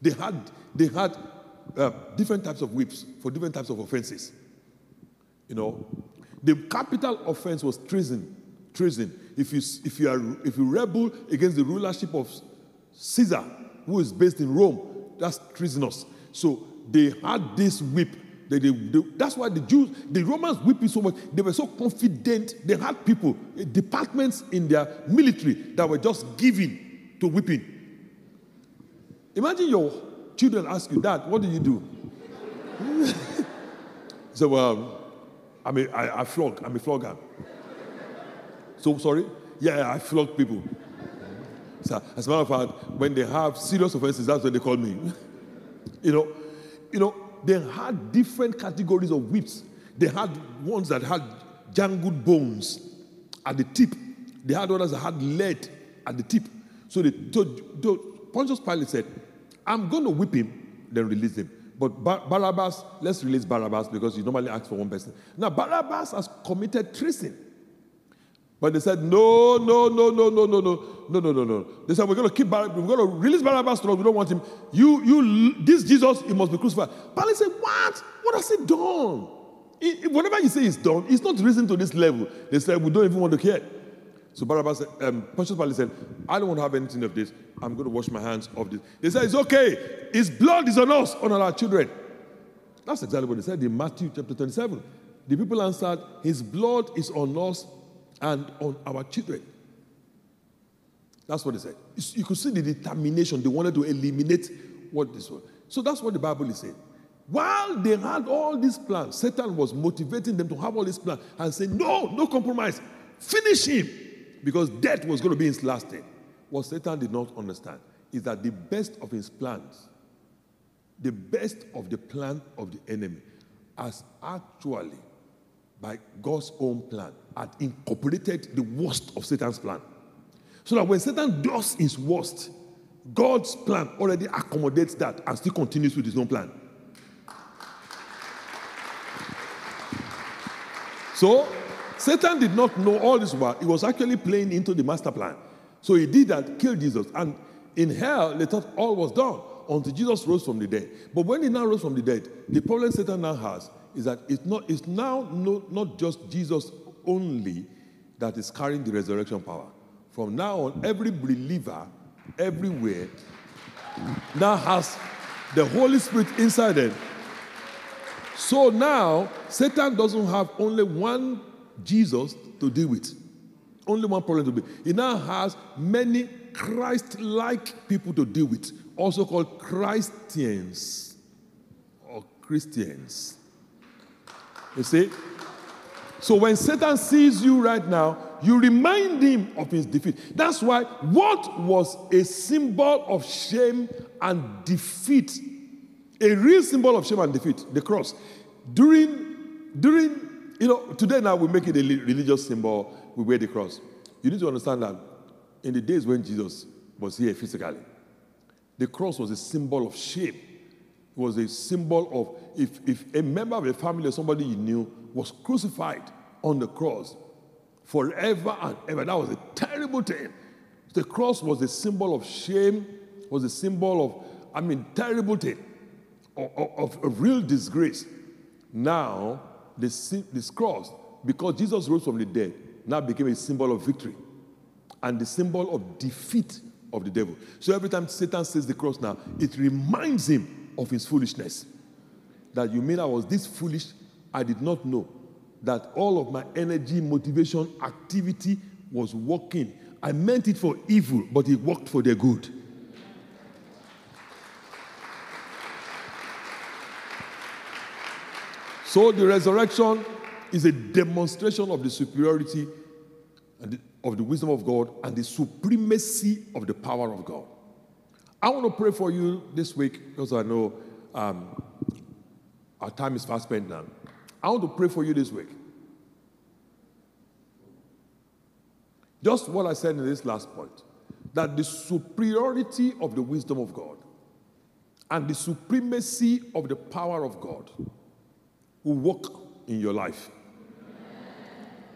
They had, they had uh, different types of whips for different types of offenses. You know, the capital offense was treason. Treason. If you if you are if you rebel against the rulership of Caesar, who is based in Rome, that's treasonous. So they had this whip. They, they, they, that's why the Jews, the Romans whipped so much. They were so confident. They had people, eh, departments in their military that were just giving to whipping. Imagine your children ask you, Dad, what do you do? so, well, I mean, I, I flog. I'm a flogger. So sorry? Yeah, I flog people. So, as a matter of fact, when they have serious offenses, that's when they call me. you know, you know, they had different categories of whips. They had ones that had jangled bones at the tip. They had others that had lead at the tip. So told, Pontius Pilate said, I'm going to whip him, then release him. But Bar- Barabbas, let's release Barabbas because you normally ask for one person. Now, Barabbas has committed treason. But they said, no, no, no, no, no, no, no, no, no, no, no. They said, we're going to keep, Bar- we're going to release Barabbas to us. We don't want him. You, you, this Jesus, he must be crucified. Pilate said, what? What has he done? He- whatever you say is done, it's not risen to this level. They said, we don't even want to care. So Barabbas, said- um, Pontius Pilate said, I don't want to have anything of this. I'm going to wash my hands of this. They said, it's okay. His blood is on us, on our children. That's exactly what they said in Matthew chapter 27. The people answered, His blood is on us and on our children. That's what they said. You could see the determination. They wanted to eliminate what this was. So that's what the Bible is saying. While they had all these plans, Satan was motivating them to have all these plans and say, No, no compromise. Finish him. Because death was going to be his last day. What Satan did not understand is that the best of his plans, the best of the plan of the enemy, has actually, by God's own plan, had incorporated the worst of Satan's plan. So that when Satan does his worst, God's plan already accommodates that and still continues with his own plan. So, Satan did not know all this while. He was actually playing into the master plan. So he did that, killed Jesus. And in hell, they thought all was done until Jesus rose from the dead. But when he now rose from the dead, the problem Satan now has is that it's, not, it's now no, not just Jesus only that is carrying the resurrection power. From now on, every believer, everywhere, now has the Holy Spirit inside them. So now, Satan doesn't have only one Jesus to deal with, only one problem to be. He now has many Christ like people to deal with, also called Christians or Christians. You see? So when Satan sees you right now, you remind him of his defeat. That's why what was a symbol of shame and defeat, a real symbol of shame and defeat, the cross, during, during, you know, today now we make it a religious symbol, we wear the cross. You need to understand that in the days when Jesus was here physically, the cross was a symbol of shame. It was a symbol of if, if a member of a family or somebody you knew was crucified on the cross forever and ever. That was a terrible thing. The cross was a symbol of shame, was a symbol of, I mean, terrible thing, of, of, of real disgrace. Now, this, this cross, because Jesus rose from the dead, now became a symbol of victory and the symbol of defeat of the devil. So every time Satan says the cross now, it reminds him of his foolishness. That you mean I was this foolish? I did not know that all of my energy, motivation, activity was working. I meant it for evil, but it worked for the good. So the resurrection is a demonstration of the superiority of the wisdom of God and the supremacy of the power of God. I want to pray for you this week because I know um, our time is fast spent now. I want to pray for you this week. Just what I said in this last point that the superiority of the wisdom of God and the supremacy of the power of God will work in your life.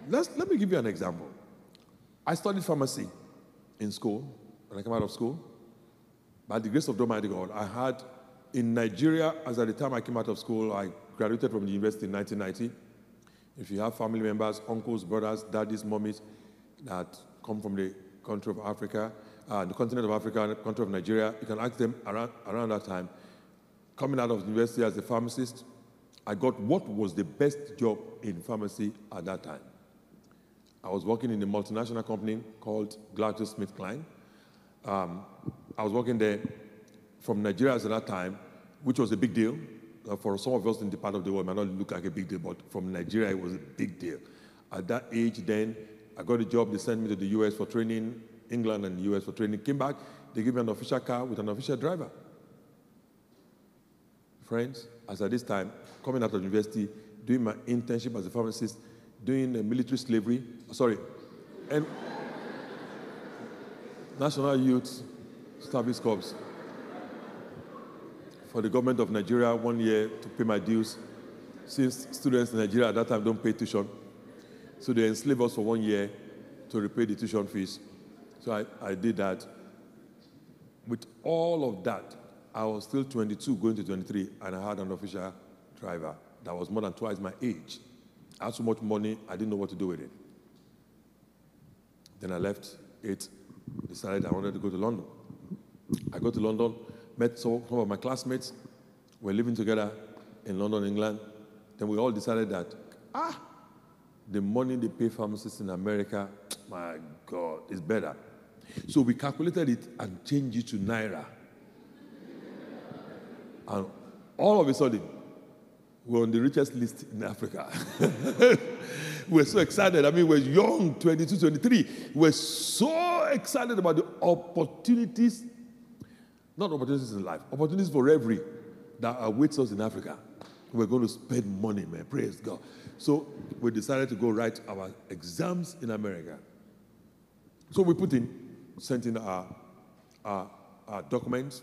Let's, let me give you an example. I studied pharmacy in school when I came out of school. By the grace of Almighty God, I had in Nigeria, as at the time I came out of school, I graduated from the university in 1990. If you have family members, uncles, brothers, daddies, mummies that come from the country of Africa, uh, the continent of Africa, the country of Nigeria, you can ask them around, around that time. Coming out of the university as a pharmacist, I got what was the best job in pharmacy at that time. I was working in a multinational company called GlaxoSmithKline. Um, I was working there from Nigeria at that time, which was a big deal. Uh, for some of us in the part of the world, it might not look like a big deal, but from Nigeria, it was a big deal. At that age, then, I got a job. They sent me to the US for training, England and the US for training. Came back, they gave me an official car with an official driver. Friends, as at this time, coming out of university, doing my internship as a pharmacist, doing military slavery, sorry, and National Youth Service Corps for the government of Nigeria one year to pay my dues since students in Nigeria at that time don't pay tuition. So they enslave us for one year to repay the tuition fees. So I, I did that. With all of that, I was still 22, going to 23, and I had an official driver that was more than twice my age. I had so much money, I didn't know what to do with it. Then I left it, decided I wanted to go to London. I got to London, met some, some of my classmates, we're living together in London, England. Then we all decided that ah, the money they pay pharmacists in America, my God, is better. So we calculated it and changed it to Naira. And all of a sudden, we're on the richest list in Africa. we're so excited. I mean, we're young, 22, 23. We're so excited about the opportunities, not opportunities in life, opportunities for every that awaits us in Africa. We're going to spend money, man. Praise God. So we decided to go write our exams in America. So we put in, sent in our, our, our documents,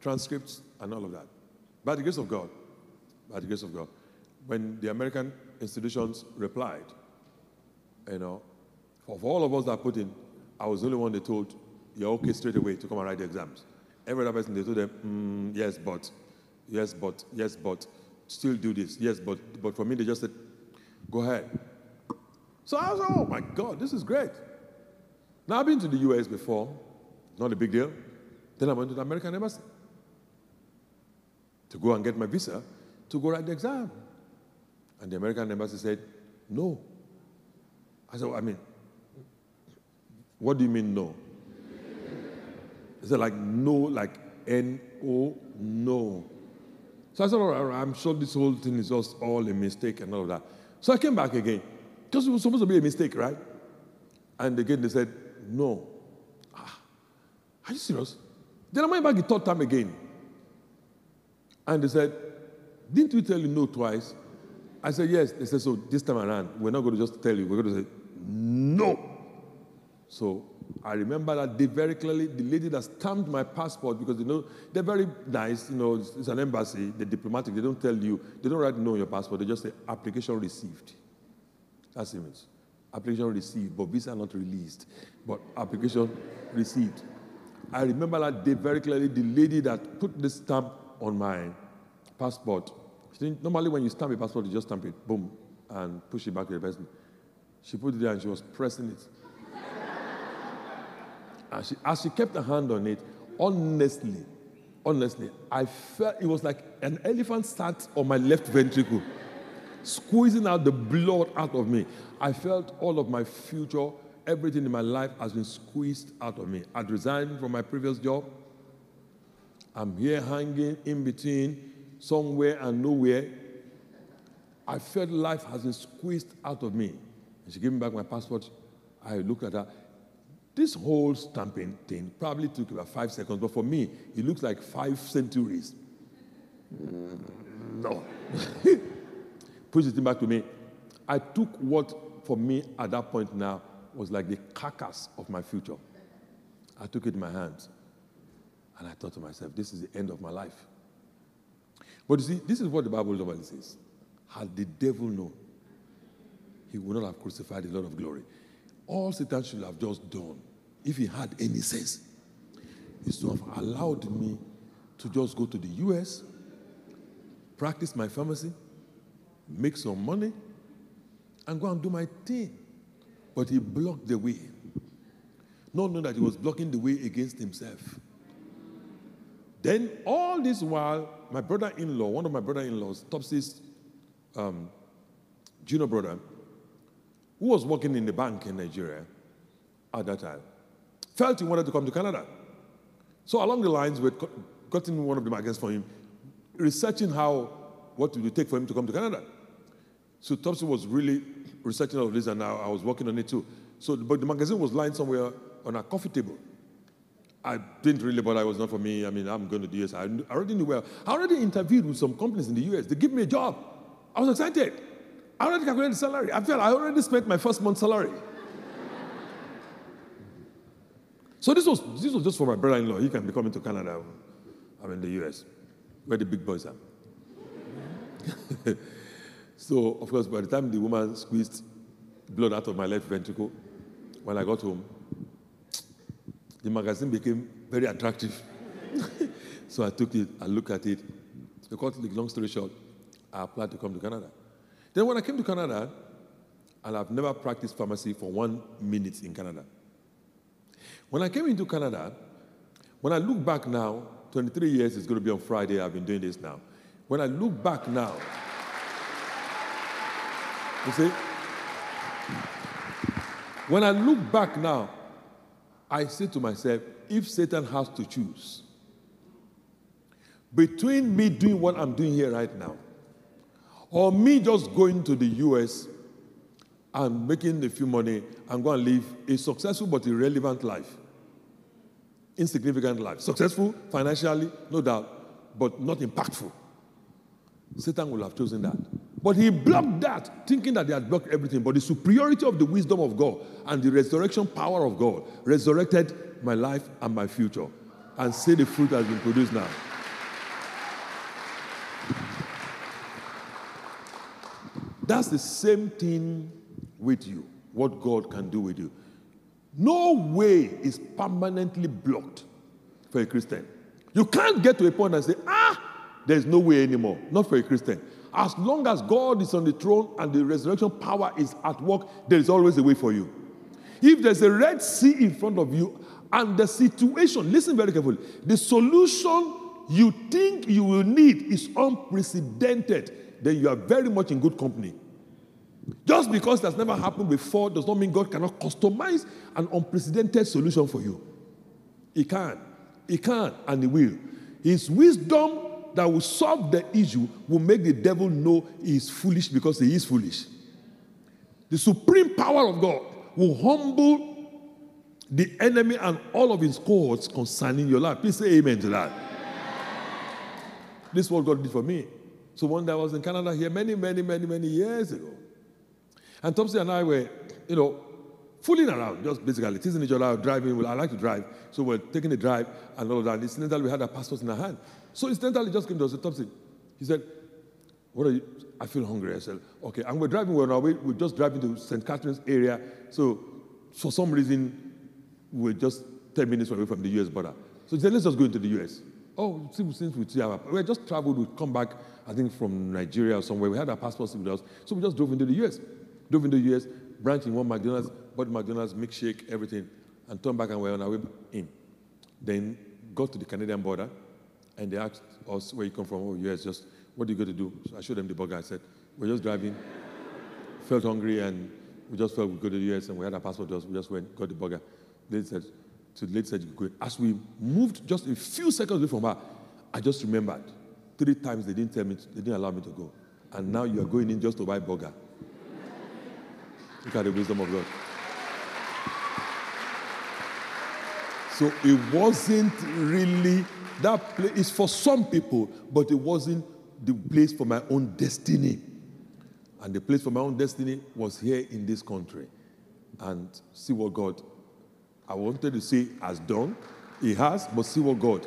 transcripts, and all of that. By the grace of God, by the grace of God, when the American institutions replied, you know, for, all of us that put in, I was the only one they told, you're okay straight away to come and write the exams. Every other person, they told them, mm, yes, but, yes, but, yes, but, still do this. Yes, but, but for me, they just said, go ahead. So I was oh my God, this is great. Now, I've been to the US before, not a big deal. Then I went to the American Embassy to go and get my visa to go write the exam. And the American Embassy said, no. I said, I mean, what do you mean no? Is it like no, like N O, no? So I said, all right, I'm sure this whole thing is just all a mistake and all of that. So I came back again. Because it was supposed to be a mistake, right? And again they said, no. Ah, are you serious? Then I went back the third time again. And they said, didn't we tell you no twice? I said, yes. They said, so this time around, we're not going to just tell you, we're going to say, no. So I remember that day very clearly. The lady that stamped my passport because you know they're very nice. You know, it's, an embassy. They're diplomatic. They don't tell you. They don't write no on your passport. They just say application received. That's it. Application received, but visa not released. But application received. I remember that day very clearly. The lady that put the stamp on my passport. normally, when you stamp a passport, you just stamp it, boom, and push it back to the person. She put it there and she was pressing it. And she, as she kept her hand on it, honestly, honestly, I felt it was like an elephant sat on my left ventricle, squeezing out the blood out of me. I felt all of my future, everything in my life has been squeezed out of me. I'd resigned from my previous job. I'm here hanging in between somewhere and nowhere. I felt life has been squeezed out of me. And she gave me back my passport. I looked at her. This whole stamping thing probably took about five seconds, but for me, it looks like five centuries. Mm, no. Push it back to me. I took what, for me, at that point now, was like the carcass of my future. I took it in my hands. And I thought to myself, this is the end of my life. But you see, this is what the Bible normally says. Had the devil known, he would not have crucified the Lord of glory. All Satan should have just done, if he had any sense, is to have allowed me to just go to the US, practice my pharmacy, make some money, and go and do my thing. But he blocked the way. Not knowing that he was blocking the way against himself. Then, all this while, my brother in law, one of my brother in laws, Topsy's um, junior brother, who was working in the bank in Nigeria at that time, felt he wanted to come to Canada. So along the lines, we got gotten one of the magazines for him, researching how, what would it take for him to come to Canada. So Thompson was really researching all of this, and I, I was working on it too. So, but the magazine was lying somewhere on a coffee table. I didn't really bother. It was not for me. I mean, I'm going to the US. I already knew well. I already interviewed with some companies in the US. They give me a job. I was excited. I already calculated the salary. I felt I already spent my first month's salary. so this was this was just for my brother-in-law. He can be coming to Canada. I'm in the US, where the big boys are. so of course, by the time the woman squeezed blood out of my left ventricle, when I got home, the magazine became very attractive. so I took it, I looked at it. To the long story short, I applied to come to Canada. Then when I came to Canada, and I've never practiced pharmacy for one minute in Canada. When I came into Canada, when I look back now, 23 years is going to be on Friday, I've been doing this now. When I look back now, You see? When I look back now, I say to myself, if Satan has to choose between me doing what I'm doing here right now or me just going to the US and making a few money and go and live a successful but irrelevant life, insignificant life, successful financially, no doubt, but not impactful. Satan will have chosen that. But he blocked that, thinking that he had blocked everything. But the superiority of the wisdom of God and the resurrection power of God resurrected my life and my future. And see the fruit has been produced now. That's the same thing with you, what God can do with you. No way is permanently blocked for a Christian. You can't get to a point and say, ah, there's no way anymore. Not for a Christian. As long as God is on the throne and the resurrection power is at work, there is always a way for you. If there's a Red Sea in front of you and the situation, listen very carefully, the solution you think you will need is unprecedented, then you are very much in good company. Just because that's never happened before does not mean God cannot customize an unprecedented solution for you. He can. He can and he will. His wisdom that will solve the issue will make the devil know he is foolish because he is foolish. The supreme power of God will humble the enemy and all of his cohorts concerning your life. Please say amen to that. This is what God did for me. So one day I was in Canada here many, many, many, many years ago. And Thompson and I were, you know, fooling around, just basically teasing each other, driving. Well, I like to drive, so we're taking a drive and all of that. And Incidentally, we had our passports in our hand. So incidentally, just came to us and Thompson. He said, What are you? I feel hungry. I said, Okay. And we're driving, we're on our way, we're just driving to St. Catharines area. So for some reason, we're just 10 minutes away from the US border. So he said, Let's just go into the US. Oh, since we we just traveled, we come back, I think from Nigeria or somewhere. We had our passports with us. So we just drove into the US. Drove into the US, branch in one McDonald's, bought McDonald's, milkshake, everything, and turned back and we're on our way in. Then got to the Canadian border, and they asked us where you come from. Oh, US, just what do you go to do? So I showed them the burger. I said, we're just driving, felt hungry, and we just felt we go to the US, and we had our passport. with us. we just went, got the burger. They said, so the you As we moved just a few seconds away from her, I just remembered three times they didn't tell me, they didn't allow me to go. And now you are going in just to buy burger. Look at the wisdom of God. So it wasn't really that place is for some people, but it wasn't the place for my own destiny. And the place for my own destiny was here in this country. And see what God, I wanted to say, has done. He has, but see what God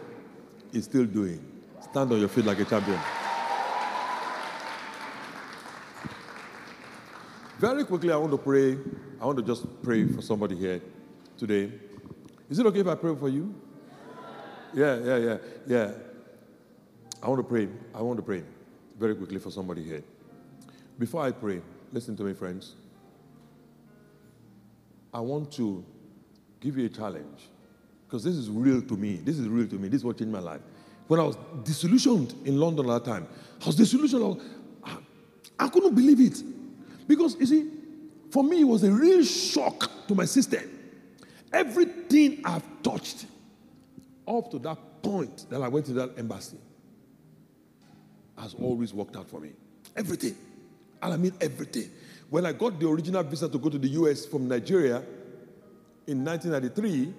is still doing. Stand on your feet like a champion. Very quickly, I want to pray. I want to just pray for somebody here today. Is it okay if I pray for you? Yeah, yeah, yeah, yeah. I want to pray. I want to pray very quickly for somebody here. Before I pray, listen to me, friends. I want to give you a challenge because this is real to me. This is real to me. This is what changed my life. When I was disillusioned in London at that time, I was disillusioned. I, I couldn't believe it. Because, you see, for me, it was a real shock to my system. Everything I've touched up to that point that I went to that embassy has always worked out for me. Everything. And I mean everything. When I got the original visa to go to the US from Nigeria in 1993,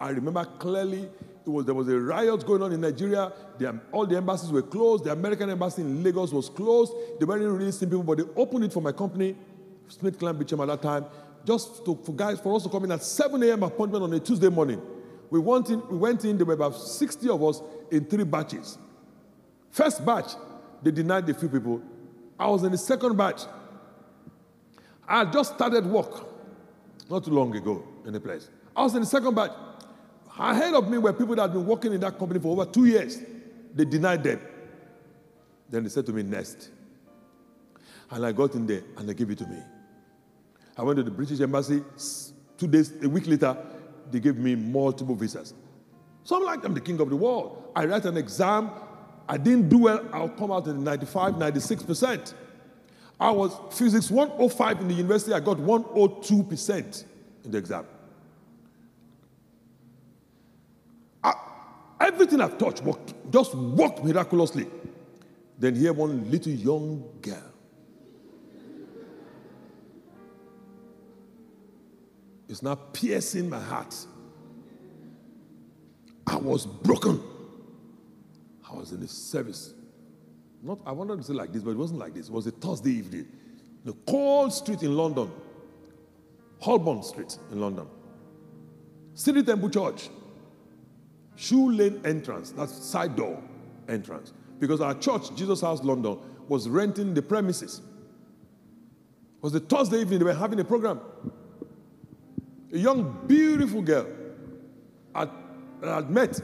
I remember clearly was, there was a riot going on in Nigeria. The, all the embassies were closed. The American embassy in Lagos was closed. They weren't releasing people, but they opened it for my company, SmithKline Beecham at that time, just to, for guys for us to come in at 7 a.m. appointment on a Tuesday morning. We went in, we went in, there were about 60 of us in three batches. First batch, they denied a few people. I was in the second batch. I just started work not too long ago in the place. I was in the second batch. Ahead of me were people that had been working in that company for over two years. They denied them. Then they said to me, next. And I got in there and they gave it to me. I went to the British Embassy. Two days, a week later, they gave me multiple visas. So I'm like, I'm the king of the world. I write an exam. I didn't do well. I'll come out in 95, 96%. I was physics 105 in the university, I got 102% in the exam. Everything I've touched worked, just worked miraculously. Then here one little young girl. It's now piercing my heart. I was broken. I was in the service. Not, I wanted to say like this, but it wasn't like this. It was a Thursday evening. The cold street in London, Holborn Street in London. City Temple Church, Shoe Lane entrance, that's side door entrance. Because our church, Jesus House London, was renting the premises. It was a Thursday evening, they were having a program. A young, beautiful girl I had met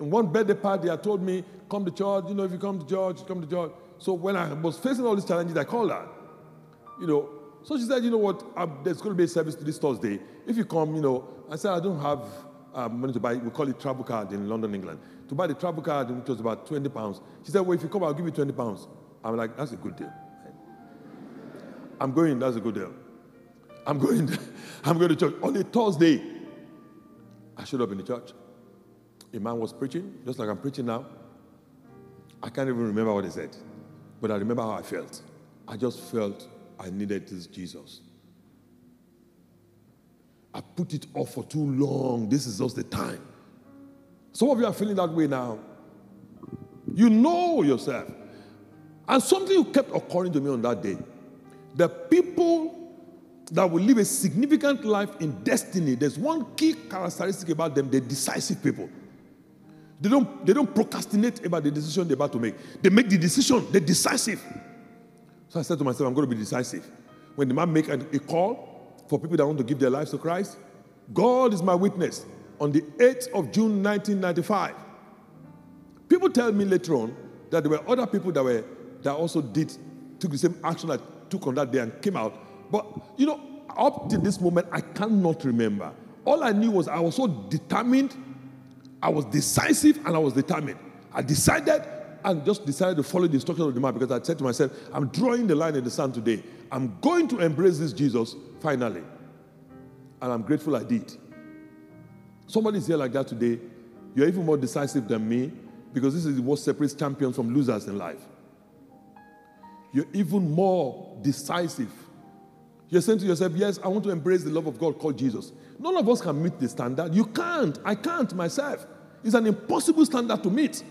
in one birthday party, I told me, come to church, you know, if you come to church, come to church. So when I was facing all these challenges, I called her. You know, so she said, you know what, um, there's going to be a service this Thursday. If you come, you know, I said, I don't have um, money to buy, we call it travel card in London, England. To buy the travel card, which was about 20 pounds. She said, well, if you come, I'll give you 20 pounds. I'm like, that's a good deal. I'm going, that's a good deal. I'm going, I'm going to church. On a Thursday, I showed up in the church. A man was preaching, just like I'm preaching now. I can't even remember what he said, but I remember how I felt. I just felt I needed this Jesus. I put it off for too long. This is just the time. Some of you are feeling that way now. You know yourself. And something kept occurring to me on that day. The people that will live a significant life in destiny, there's one key characteristic about them, they're decisive people. They don't, they don't procrastinate about the decision they're about to make. They make the decision, they're decisive. So I said to myself, I'm going to be decisive. When the man make a, a call for people that want to give their lives to Christ, God is my witness. On the 8th of June 1995, people tell me later on that there were other people that were that also did took the same action I took on that day and came out. But you know, up to this moment, I cannot remember. All I knew was I was so determined I was decisive and I was determined. I decided and just decided to follow the instructions of the man because I said to myself, I'm drawing the line in the sand today. I'm going to embrace this Jesus finally. And I'm grateful I did. Somebody's here like that today. You're even more decisive than me because this is what separates champions from losers in life. You're even more decisive. You're saying to yourself, Yes, I want to embrace the love of God called Jesus. None of us can meet the standard. You can't. I can't myself. It's an impossible standard to meet.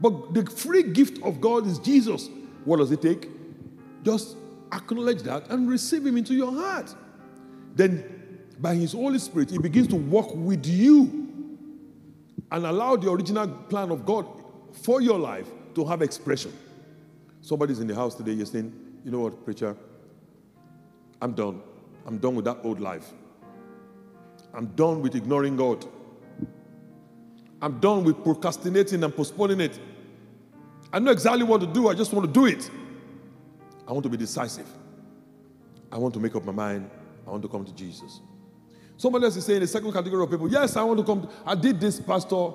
But the free gift of God is Jesus. What does it take? Just acknowledge that and receive Him into your heart. Then, by His Holy Spirit, He begins to work with you and allow the original plan of God for your life to have expression. Somebody's in the house today, you're saying, You know what, preacher? I'm done. I'm done with that old life. I'm done with ignoring God. I'm done with procrastinating and postponing it. I know exactly what to do. I just want to do it. I want to be decisive. I want to make up my mind. I want to come to Jesus. Somebody else is saying the second category of people, yes, I want to come. To, I did this, Pastor.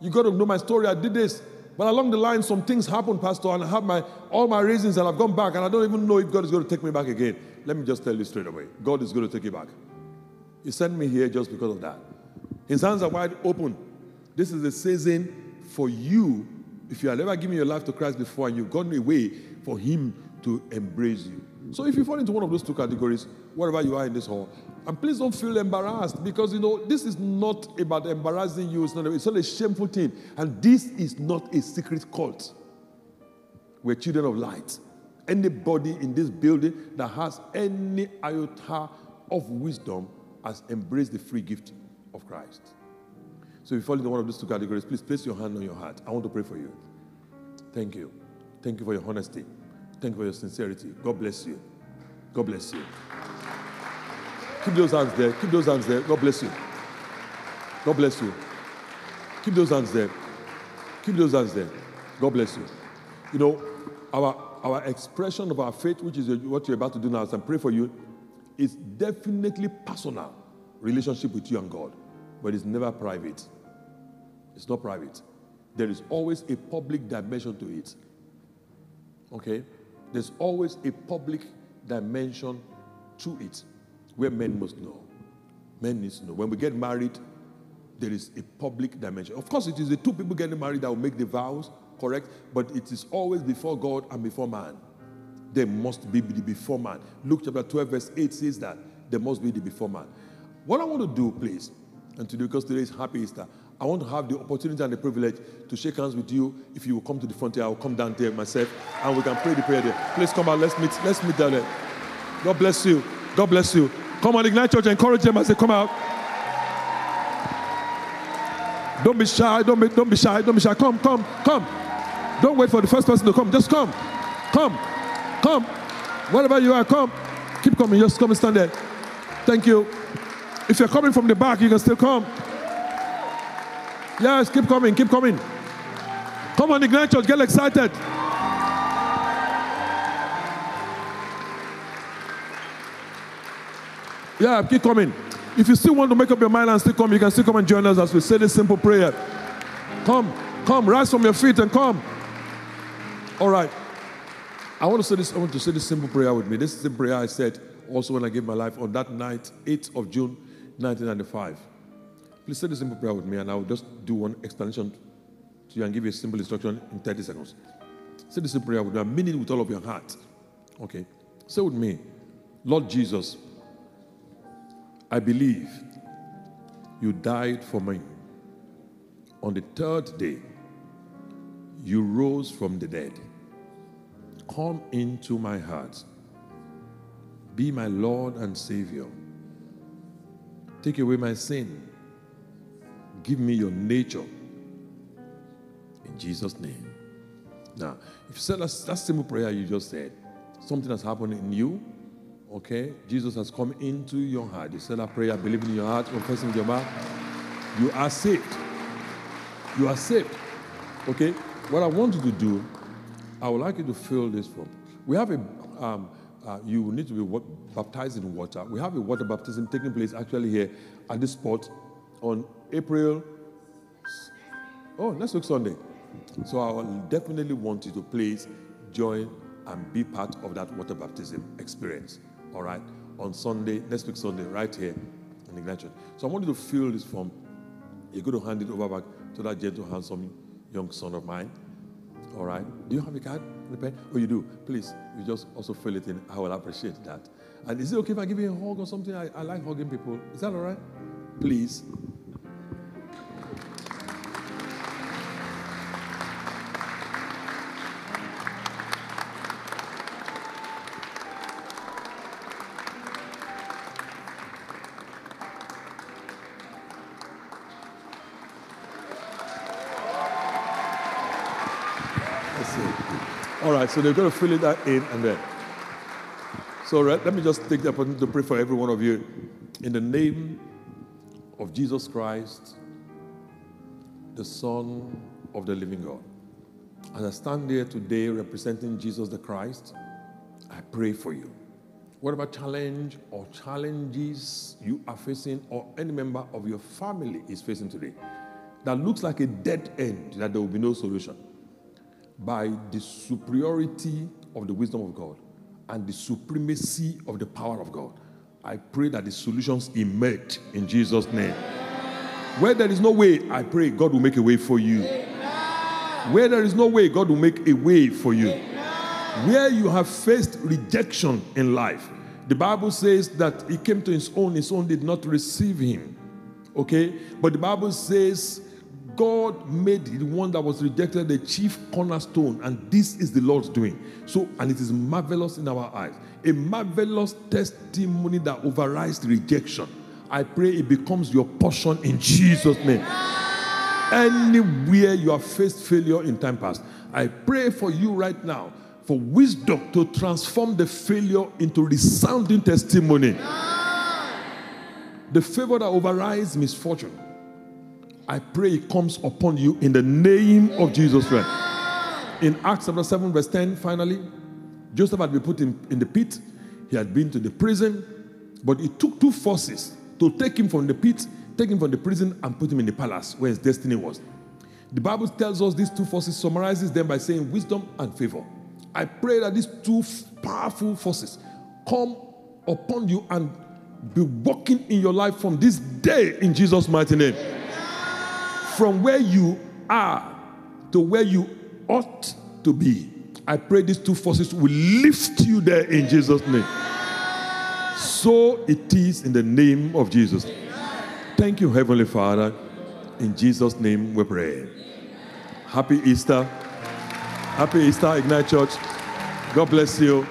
You got to know my story. I did this. But along the line, some things happened, Pastor, and I have my all my reasons, and I've gone back, and I don't even know if God is going to take me back again. Let me just tell you straight away. God is going to take you back. He sent me here just because of that. His hands are wide open. This is a season for you. If you have ever given your life to Christ before and you've gone away for Him to embrace you. So if you fall into one of those two categories, wherever you are in this hall, and please don't feel embarrassed because you know this is not about embarrassing you. It's not, a, it's not a shameful thing. And this is not a secret cult. We're children of light. Anybody in this building that has any iota of wisdom has embraced the free gift of Christ. So if you fall into one of those two categories, please place your hand on your heart. I want to pray for you. Thank you. Thank you for your honesty. Thank you for your sincerity. God bless you. God bless you. Keep those hands there. Keep those hands there. God bless you. God bless you. Keep those hands there. Keep those hands there. God bless you. You know, our, our expression of our faith, which is what you're about to do now, as I pray for you, is definitely personal relationship with you and God, but it's never private. It's not private. There is always a public dimension to it. Okay? There's always a public dimension to it where men must know. Men need to know. When we get married, there is a public dimension. Of course, it is the two people getting married that will make the vows, correct? But it is always before God and before man. There must be the before man. Luke chapter 12, verse 8 says that there must be the before man. What I want to do, please, and today, because today is Happy Easter, I want to have the opportunity and the privilege to shake hands with you. If you will come to the front here, I will come down there myself and we can pray the prayer there. Please come out. Let's meet. Let's meet down there. God bless you. God bless you. Come on, Ignite Church. Encourage them as they come out. Don't be shy. Don't be, don't be shy. Don't be shy. Come, come, come. Don't wait for the first person to come. Just come. Come. Come. Wherever you are, come. Keep coming. Just come and stand there. Thank you. If you're coming from the back, you can still come. Yes, keep coming, keep coming. Come on, Ignite Church, get excited. Yeah, keep coming. If you still want to make up your mind and still come, you can still come and join us as we say this simple prayer. Come, come, rise from your feet and come. All right. I want to say this. I want to say this simple prayer with me. This is the prayer I said also when I gave my life on that night, 8th of June, 1995. Please say this simple prayer with me, and I'll just do one explanation to you and give you a simple instruction in 30 seconds. Say this simple prayer with me, and mean it with all of your heart. Okay. Say with me, Lord Jesus, I believe you died for me. On the third day, you rose from the dead. Come into my heart. Be my Lord and Savior. Take away my sin. Give me your nature. In Jesus' name. Now, if you said that, that simple prayer you just said, something has happened in you, okay? Jesus has come into your heart. You said that prayer, believing in your heart, confessing in your mouth. You are saved. You are saved. Okay? What I want you to do, I would like you to fill this form. We have a, um, uh, you need to be baptized in water. We have a water baptism taking place actually here at this spot on April. Oh, next week Sunday. So I will definitely want you to please join and be part of that water baptism experience. All right, on Sunday, next week Sunday, right here in Ignite So I want you to fill this form. You're going to hand it over back to that gentle, handsome young son of mine. All right. Do you have a card pen? Oh, you do. Please, you just also fill it in. I will appreciate that. And is it okay if I give you a hug or something? I, I like hugging people. Is that all right? Please. Right, so they're going to fill it that in and then. So right, let me just take the opportunity to pray for every one of you. In the name of Jesus Christ, the Son of the living God. As I stand here today representing Jesus the Christ, I pray for you. Whatever challenge or challenges you are facing, or any member of your family is facing today, that looks like a dead end, that there will be no solution by the superiority of the wisdom of God and the supremacy of the power of God. I pray that the solutions emerge in Jesus' name. Where there is no way, I pray God will make a way for you. Where there is no way, God will make a way for you. Where you have faced rejection in life, the Bible says that he came to his own, his own did not receive him. Okay? But the Bible says God made the one that was rejected the chief cornerstone, and this is the Lord's doing. So, and it is marvelous in our eyes. A marvelous testimony that overrides rejection. I pray it becomes your portion in Jesus' name. Anywhere you have faced failure in time past, I pray for you right now for wisdom to transform the failure into resounding testimony. The favor that overrides misfortune I pray it comes upon you in the name of Jesus Christ. In Acts chapter 7, verse 10, finally, Joseph had been put in, in the pit. He had been to the prison, but it took two forces to take him from the pit, take him from the prison, and put him in the palace where his destiny was. The Bible tells us these two forces, summarizes them by saying wisdom and favor. I pray that these two powerful forces come upon you and be working in your life from this day in Jesus' mighty name. From where you are to where you ought to be. I pray these two forces will lift you there in Jesus' name. So it is in the name of Jesus. Thank you, Heavenly Father. In Jesus' name we pray. Happy Easter. Happy Easter, Ignite Church. God bless you.